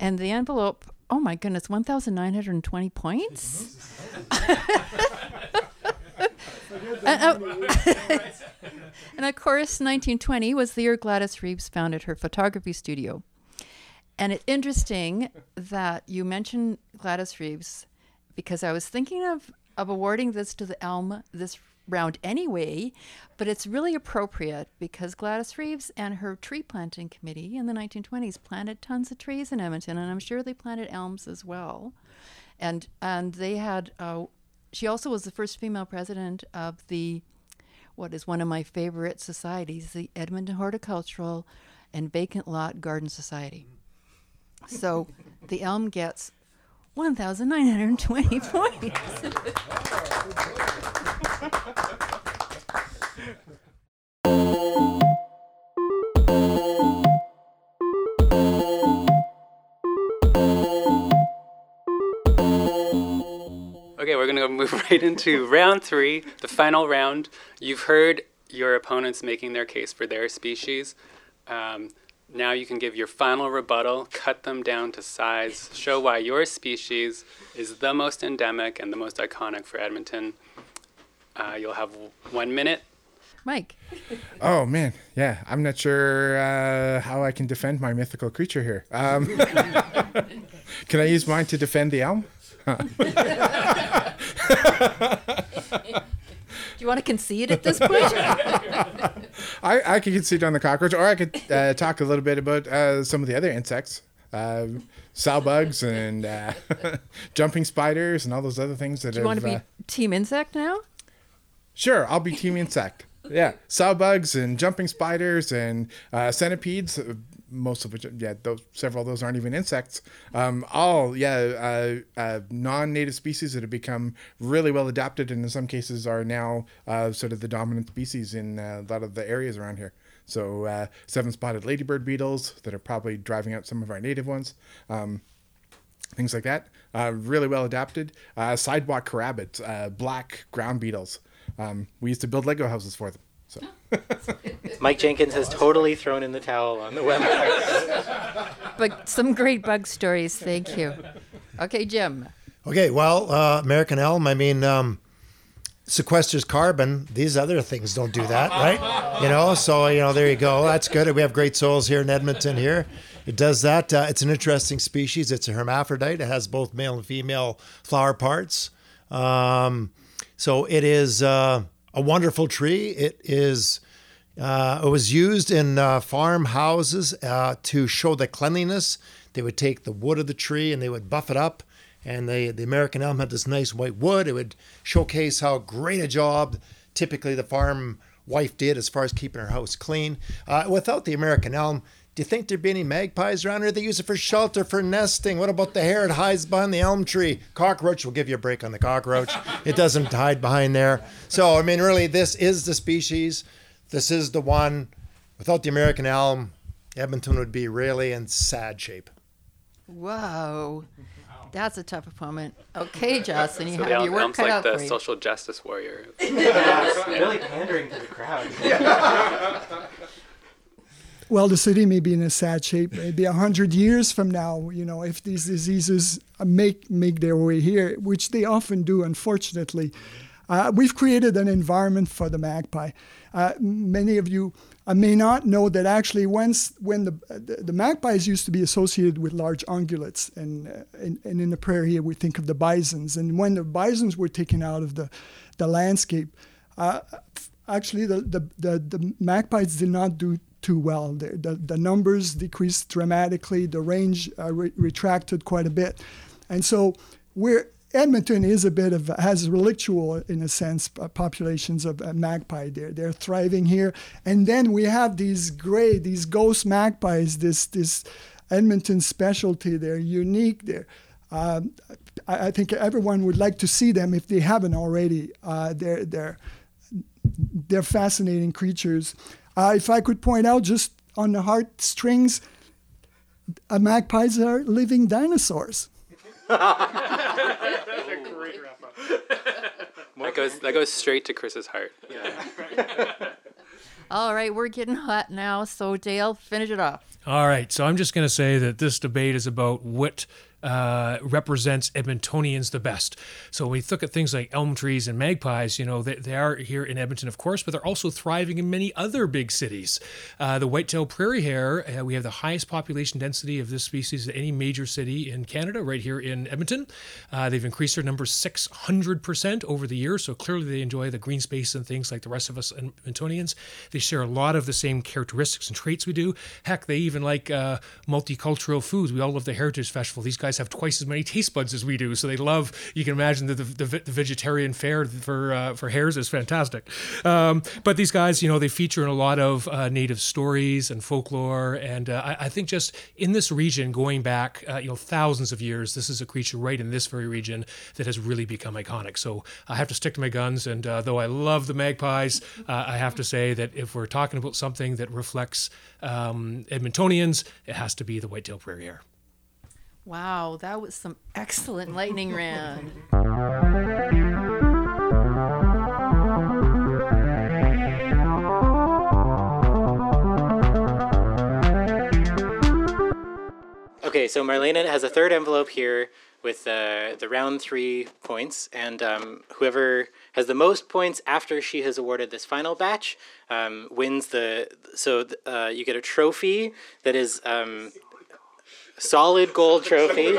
And the envelope, oh my goodness, 1,920 points? and, and of course, 1920 was the year Gladys Reeves founded her photography studio. And it's interesting that you mentioned Gladys Reeves because I was thinking of, of awarding this to the Elm this round anyway, but it's really appropriate because Gladys Reeves and her tree planting committee in the 1920s planted tons of trees in Edmonton, and I'm sure they planted elms as well. And and they had. Uh, she also was the first female president of the, what is one of my favorite societies, the Edmonton Horticultural and Vacant Lot Garden Society. So the elm gets 1,920 points. Okay, we're going to move right into round three, the final round. You've heard your opponents making their case for their species. Um, now you can give your final rebuttal, cut them down to size, show why your species is the most endemic and the most iconic for Edmonton. Uh, you'll have one minute. Mike. Oh man, yeah. I'm not sure uh, how I can defend my mythical creature here. Um, can I use mine to defend the elm? Do you want to concede at this point? I, I could concede on the cockroach, or I could uh, talk a little bit about uh, some of the other insects, uh, sow bugs and uh, jumping spiders and all those other things that are. Do you want to be uh, team insect now? Sure, I'll be team insect. Yeah, sow bugs and jumping spiders and uh, centipedes. Most of which, yeah, those several of those aren't even insects. Um, all, yeah, uh, uh, non-native species that have become really well adapted, and in some cases are now uh, sort of the dominant species in uh, a lot of the areas around here. So, uh, seven-spotted ladybird beetles that are probably driving out some of our native ones. Um, things like that. Uh, really well adapted. Uh, sidewalk carabids, uh, black ground beetles. Um, we used to build Lego houses for them. So Mike Jenkins has totally thrown in the towel on the website. But some great bug stories. Thank you. Okay, Jim. Okay, well, uh, American elm, I mean, um, sequesters carbon. These other things don't do that, right? You know, so, you know, there you go. That's good. We have great soils here in Edmonton here. It does that. Uh, it's an interesting species. It's a hermaphrodite. It has both male and female flower parts. Um, so it is uh, a wonderful tree. It is. Uh, it was used in uh, farmhouses uh, to show the cleanliness. They would take the wood of the tree and they would buff it up. And they, the American elm had this nice white wood. It would showcase how great a job typically the farm wife did as far as keeping her house clean. Uh, without the American elm, do you think there'd be any magpies around here? They use it for shelter, for nesting. What about the hare? It hides behind the elm tree. Cockroach will give you a break on the cockroach. It doesn't hide behind there. So, I mean, really, this is the species. This is the one. Without the American elm, Edmonton would be really in sad shape. Whoa. That's a tough opponent. Okay, Justin, you So have the elm, your work elm's cut like out the for you. social justice warrior. really pandering to the crowd. Well, the city may be in a sad shape. Maybe a hundred years from now, you know, if these diseases make make their way here, which they often do, unfortunately. Uh, we've created an environment for the magpie. Uh, many of you uh, may not know that actually, once when the, the the magpies used to be associated with large ungulates, and, uh, and and in the prairie we think of the bisons, and when the bisons were taken out of the the landscape, uh, actually the, the, the, the magpies did not do too well. The, the, the numbers decreased dramatically, the range uh, re- retracted quite a bit. And so we're, Edmonton is a bit of has relictual in a sense uh, populations of uh, magpie there. They're thriving here, and then we have these gray, these ghost magpies. This this Edmonton specialty. They're unique. They're um, I, I think everyone would like to see them if they haven't already. Uh, they're they're they're fascinating creatures. Uh, if I could point out just on the heartstrings, uh, magpies are living dinosaurs. That goes that goes straight to Chris's heart. Yeah. All right, we're getting hot now. So, Dale, finish it off. All right, so I'm just going to say that this debate is about what uh, represents Edmontonians the best. So when we look at things like elm trees and magpies, you know, they, they are here in Edmonton, of course, but they're also thriving in many other big cities. Uh, the white-tailed prairie hare, uh, we have the highest population density of this species of any major city in Canada, right here in Edmonton. Uh, they've increased their numbers 600% over the years, so clearly they enjoy the green space and things like the rest of us Edmontonians. They share a lot of the same characteristics and traits we do. Heck, they even like uh, multicultural foods. We all love the Heritage Festival. These guys have twice as many taste buds as we do, so they love. You can imagine that the, the, the vegetarian fare for uh, for hares is fantastic. Um, but these guys, you know, they feature in a lot of uh, native stories and folklore, and uh, I, I, think just in this region, going back, uh, you know, thousands of years, this is a creature right in this very region that has really become iconic. So I have to stick to my guns, and uh, though I love the magpies, uh, I have to say that if we're talking about something that reflects um, Edmontonians, it has to be the white-tailed prairie hare. Wow, that was some excellent lightning round. Okay, so Marlena has a third envelope here with uh, the round three points, and um, whoever has the most points after she has awarded this final batch um, wins the. So uh, you get a trophy that is um, solid gold trophy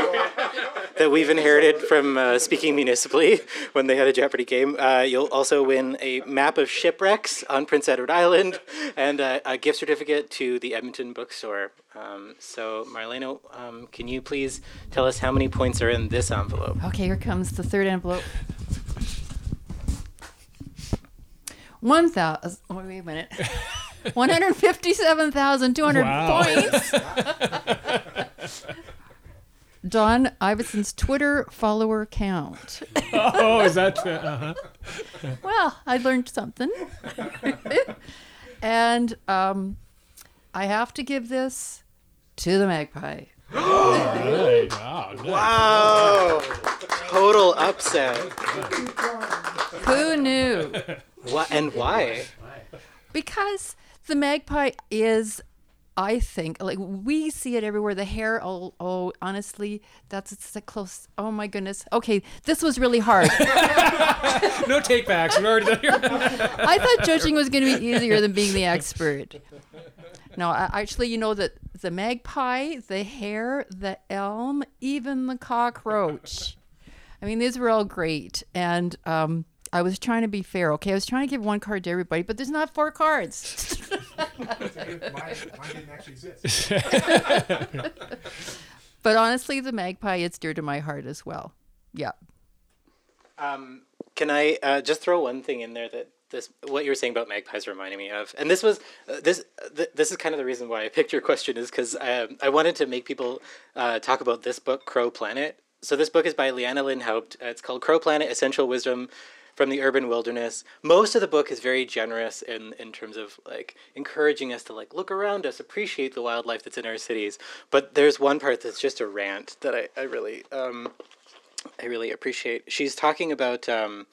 that we've inherited from uh, speaking municipally when they had a Jeopardy game. Uh, you'll also win a map of shipwrecks on Prince Edward Island and uh, a gift certificate to the Edmonton Bookstore. Um, so, Marlena, um, can you please tell us how many points are in this envelope? Okay, here comes the third envelope. One thousand. Oh, wait a minute. One hundred fifty-seven thousand two hundred Wow. points. Don Iveson's Twitter follower count. oh, is that? Uh, uh-huh. Well, I learned something. and um, I have to give this to the magpie. Right. Wow. nice. Wow! Total upset. Who knew? What and why? Because the magpie is, I think, like we see it everywhere. The hare, oh, oh honestly, that's it's a close. Oh my goodness. Okay, this was really hard. No take backs. We've already done here. I thought judging was going to be easier than being the expert. No, I, actually, you know that the magpie, the hare, the elm, even the cockroach. I mean, these were all great, and um, I was trying to be fair. Okay, I was trying to give one card to everybody, but there's not four cards. but honestly, the magpie, it's dear to my heart as well. Yeah. Um, can I uh, just throw one thing in there that this what you were saying about magpies reminded me of, and this was uh, this th- this is kind of the reason why I picked your question is because um, I wanted to make people uh, talk about this book, Crow Planet. So this book is by Lyanda Lynn Haupt. Uh, it's called Crow Planet: Essential Wisdom from the Urban Wilderness. Most of the book is very generous in in terms of like encouraging us to like look around us, appreciate the wildlife that's in our cities. But there's one part that's just a rant that I I really um, I really appreciate. She's talking about um,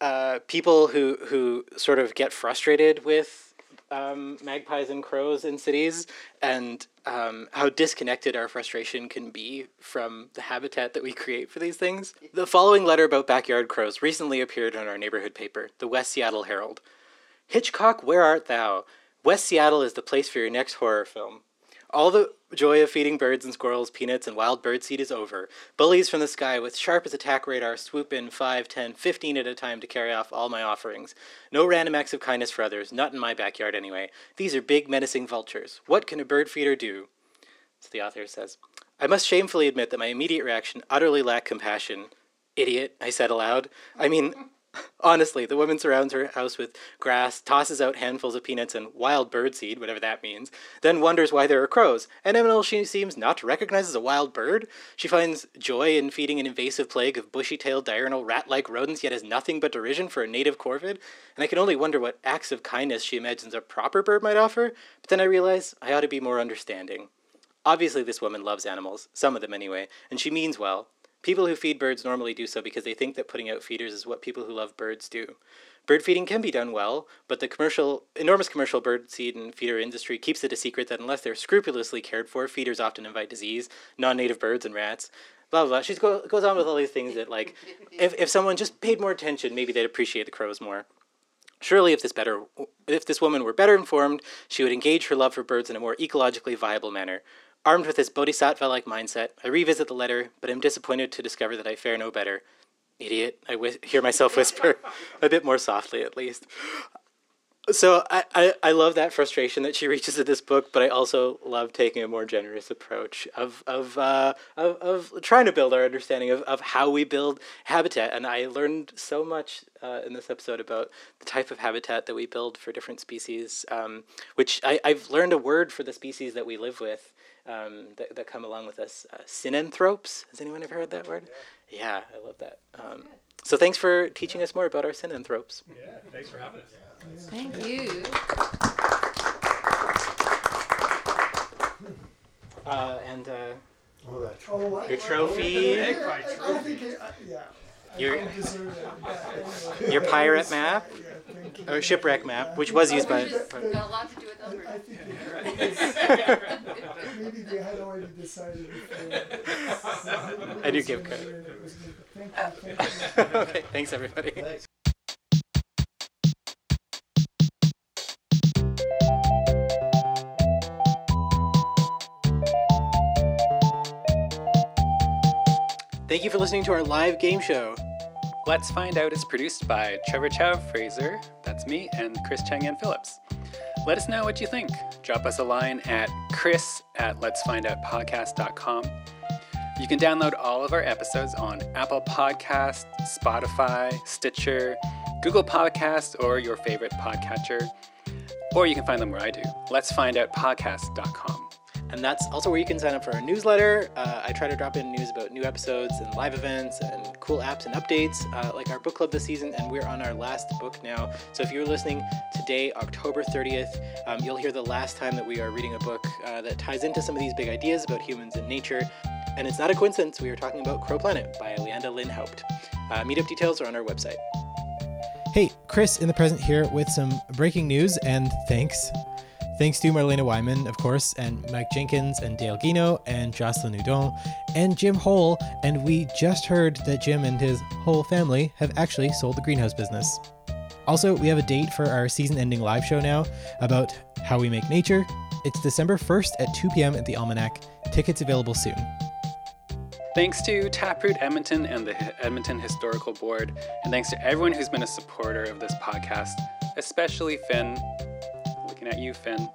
uh, people who who sort of get frustrated with um, magpies and crows in cities, and um, how disconnected our frustration can be from the habitat that we create for these things. The following letter about backyard crows recently appeared in our neighborhood paper, the West Seattle Herald. Hitchcock, where art thou? West Seattle is the place for your next horror film. All the joy of feeding birds and squirrels peanuts and wild bird seed is over. Bullies from the sky with sharp as attack radar swoop in 5, 10, 15 at a time to carry off all my offerings. No random acts of kindness for others, not in my backyard anyway. These are big, menacing vultures. What can a bird feeder do? So the author says, I must shamefully admit that my immediate reaction utterly lacked compassion. Idiot, I said aloud. I mean, Honestly, the woman surrounds her house with grass, tosses out handfuls of peanuts and wild bird seed, whatever that means, then wonders why there are crows. An animal she seems not to recognize as a wild bird. She finds joy in feeding an invasive plague of bushy tailed diurnal rat like rodents, yet has nothing but derision for a native corvid. And I can only wonder what acts of kindness she imagines a proper bird might offer, but then I realize I ought to be more understanding. Obviously, this woman loves animals, some of them anyway, and she means well. People who feed birds normally do so because they think that putting out feeders is what people who love birds do. Bird feeding can be done well, but the commercial, enormous commercial bird seed and feeder industry keeps it a secret that unless they're scrupulously cared for, feeders often invite disease, non-native birds and rats. Blah blah. blah. She go, goes on with all these things that, like, if, if someone just paid more attention, maybe they'd appreciate the crows more. Surely, if this better, if this woman were better informed, she would engage her love for birds in a more ecologically viable manner. Armed with this bodhisattva-like mindset, I revisit the letter, but am disappointed to discover that I fare no better. Idiot! I hear myself whisper, a bit more softly at least. So I, I, I love that frustration that she reaches in this book, but I also love taking a more generous approach of of uh, of, of trying to build our understanding of, of how we build habitat. And I learned so much uh, in this episode about the type of habitat that we build for different species, um, which I, I've learned a word for the species that we live with um, that, that come along with us. Uh, synanthropes. Has anyone ever heard that word? Yeah, I love that. Um, so thanks for teaching us more about our synanthropes. Yeah, thanks for having us. Thank you. Uh, and uh, Oh, I- Your trophy. I think it- I- yeah. I Your- don't deserve it. Yeah, anyway. Your pirate map Yeah, thank you. Oh, or shipwreck map, which was used by. Got a lot to do with Albert. I maybe they had already decided. I do give credit. It was me. Thank you. Thank you. okay, thanks everybody. Thank you for listening to our live game show. Let's Find Out is produced by Trevor Chow Fraser, that's me, and Chris Chang Phillips. Let us know what you think. Drop us a line at chris at letsfindoutpodcast.com. You can download all of our episodes on Apple Podcasts, Spotify, Stitcher, Google Podcasts, or your favorite podcatcher. Or you can find them where I do, Let's find out letsfindoutpodcast.com. And that's also where you can sign up for our newsletter. Uh, I try to drop in news about new episodes and live events and cool apps and updates, uh, like our book club this season. And we're on our last book now. So if you're listening today, October 30th, um, you'll hear the last time that we are reading a book uh, that ties into some of these big ideas about humans and nature. And it's not a coincidence, we are talking about Crow Planet by Lyanda Lynn Haupt. Uh, meetup details are on our website. Hey, Chris in the present here with some breaking news and thanks. Thanks to Marlena Wyman, of course, and Mike Jenkins, and Dale Gienow, and Jocelyn Hudon, and Jim Hole. And we just heard that Jim and his whole family have actually sold the greenhouse business. Also, we have a date for our season ending live show now about how we make nature. It's December 1st at 2 p.m. at the Almanac. Tickets available soon. Thanks to Taproot Edmonton and the Edmonton Historical Board, and thanks to everyone who's been a supporter of this podcast, especially Finn. At you, Finn.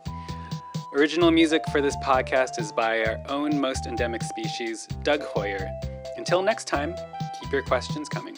Original music for this podcast is by our own most endemic species, Doug Hoyer. Until next time, keep your questions coming.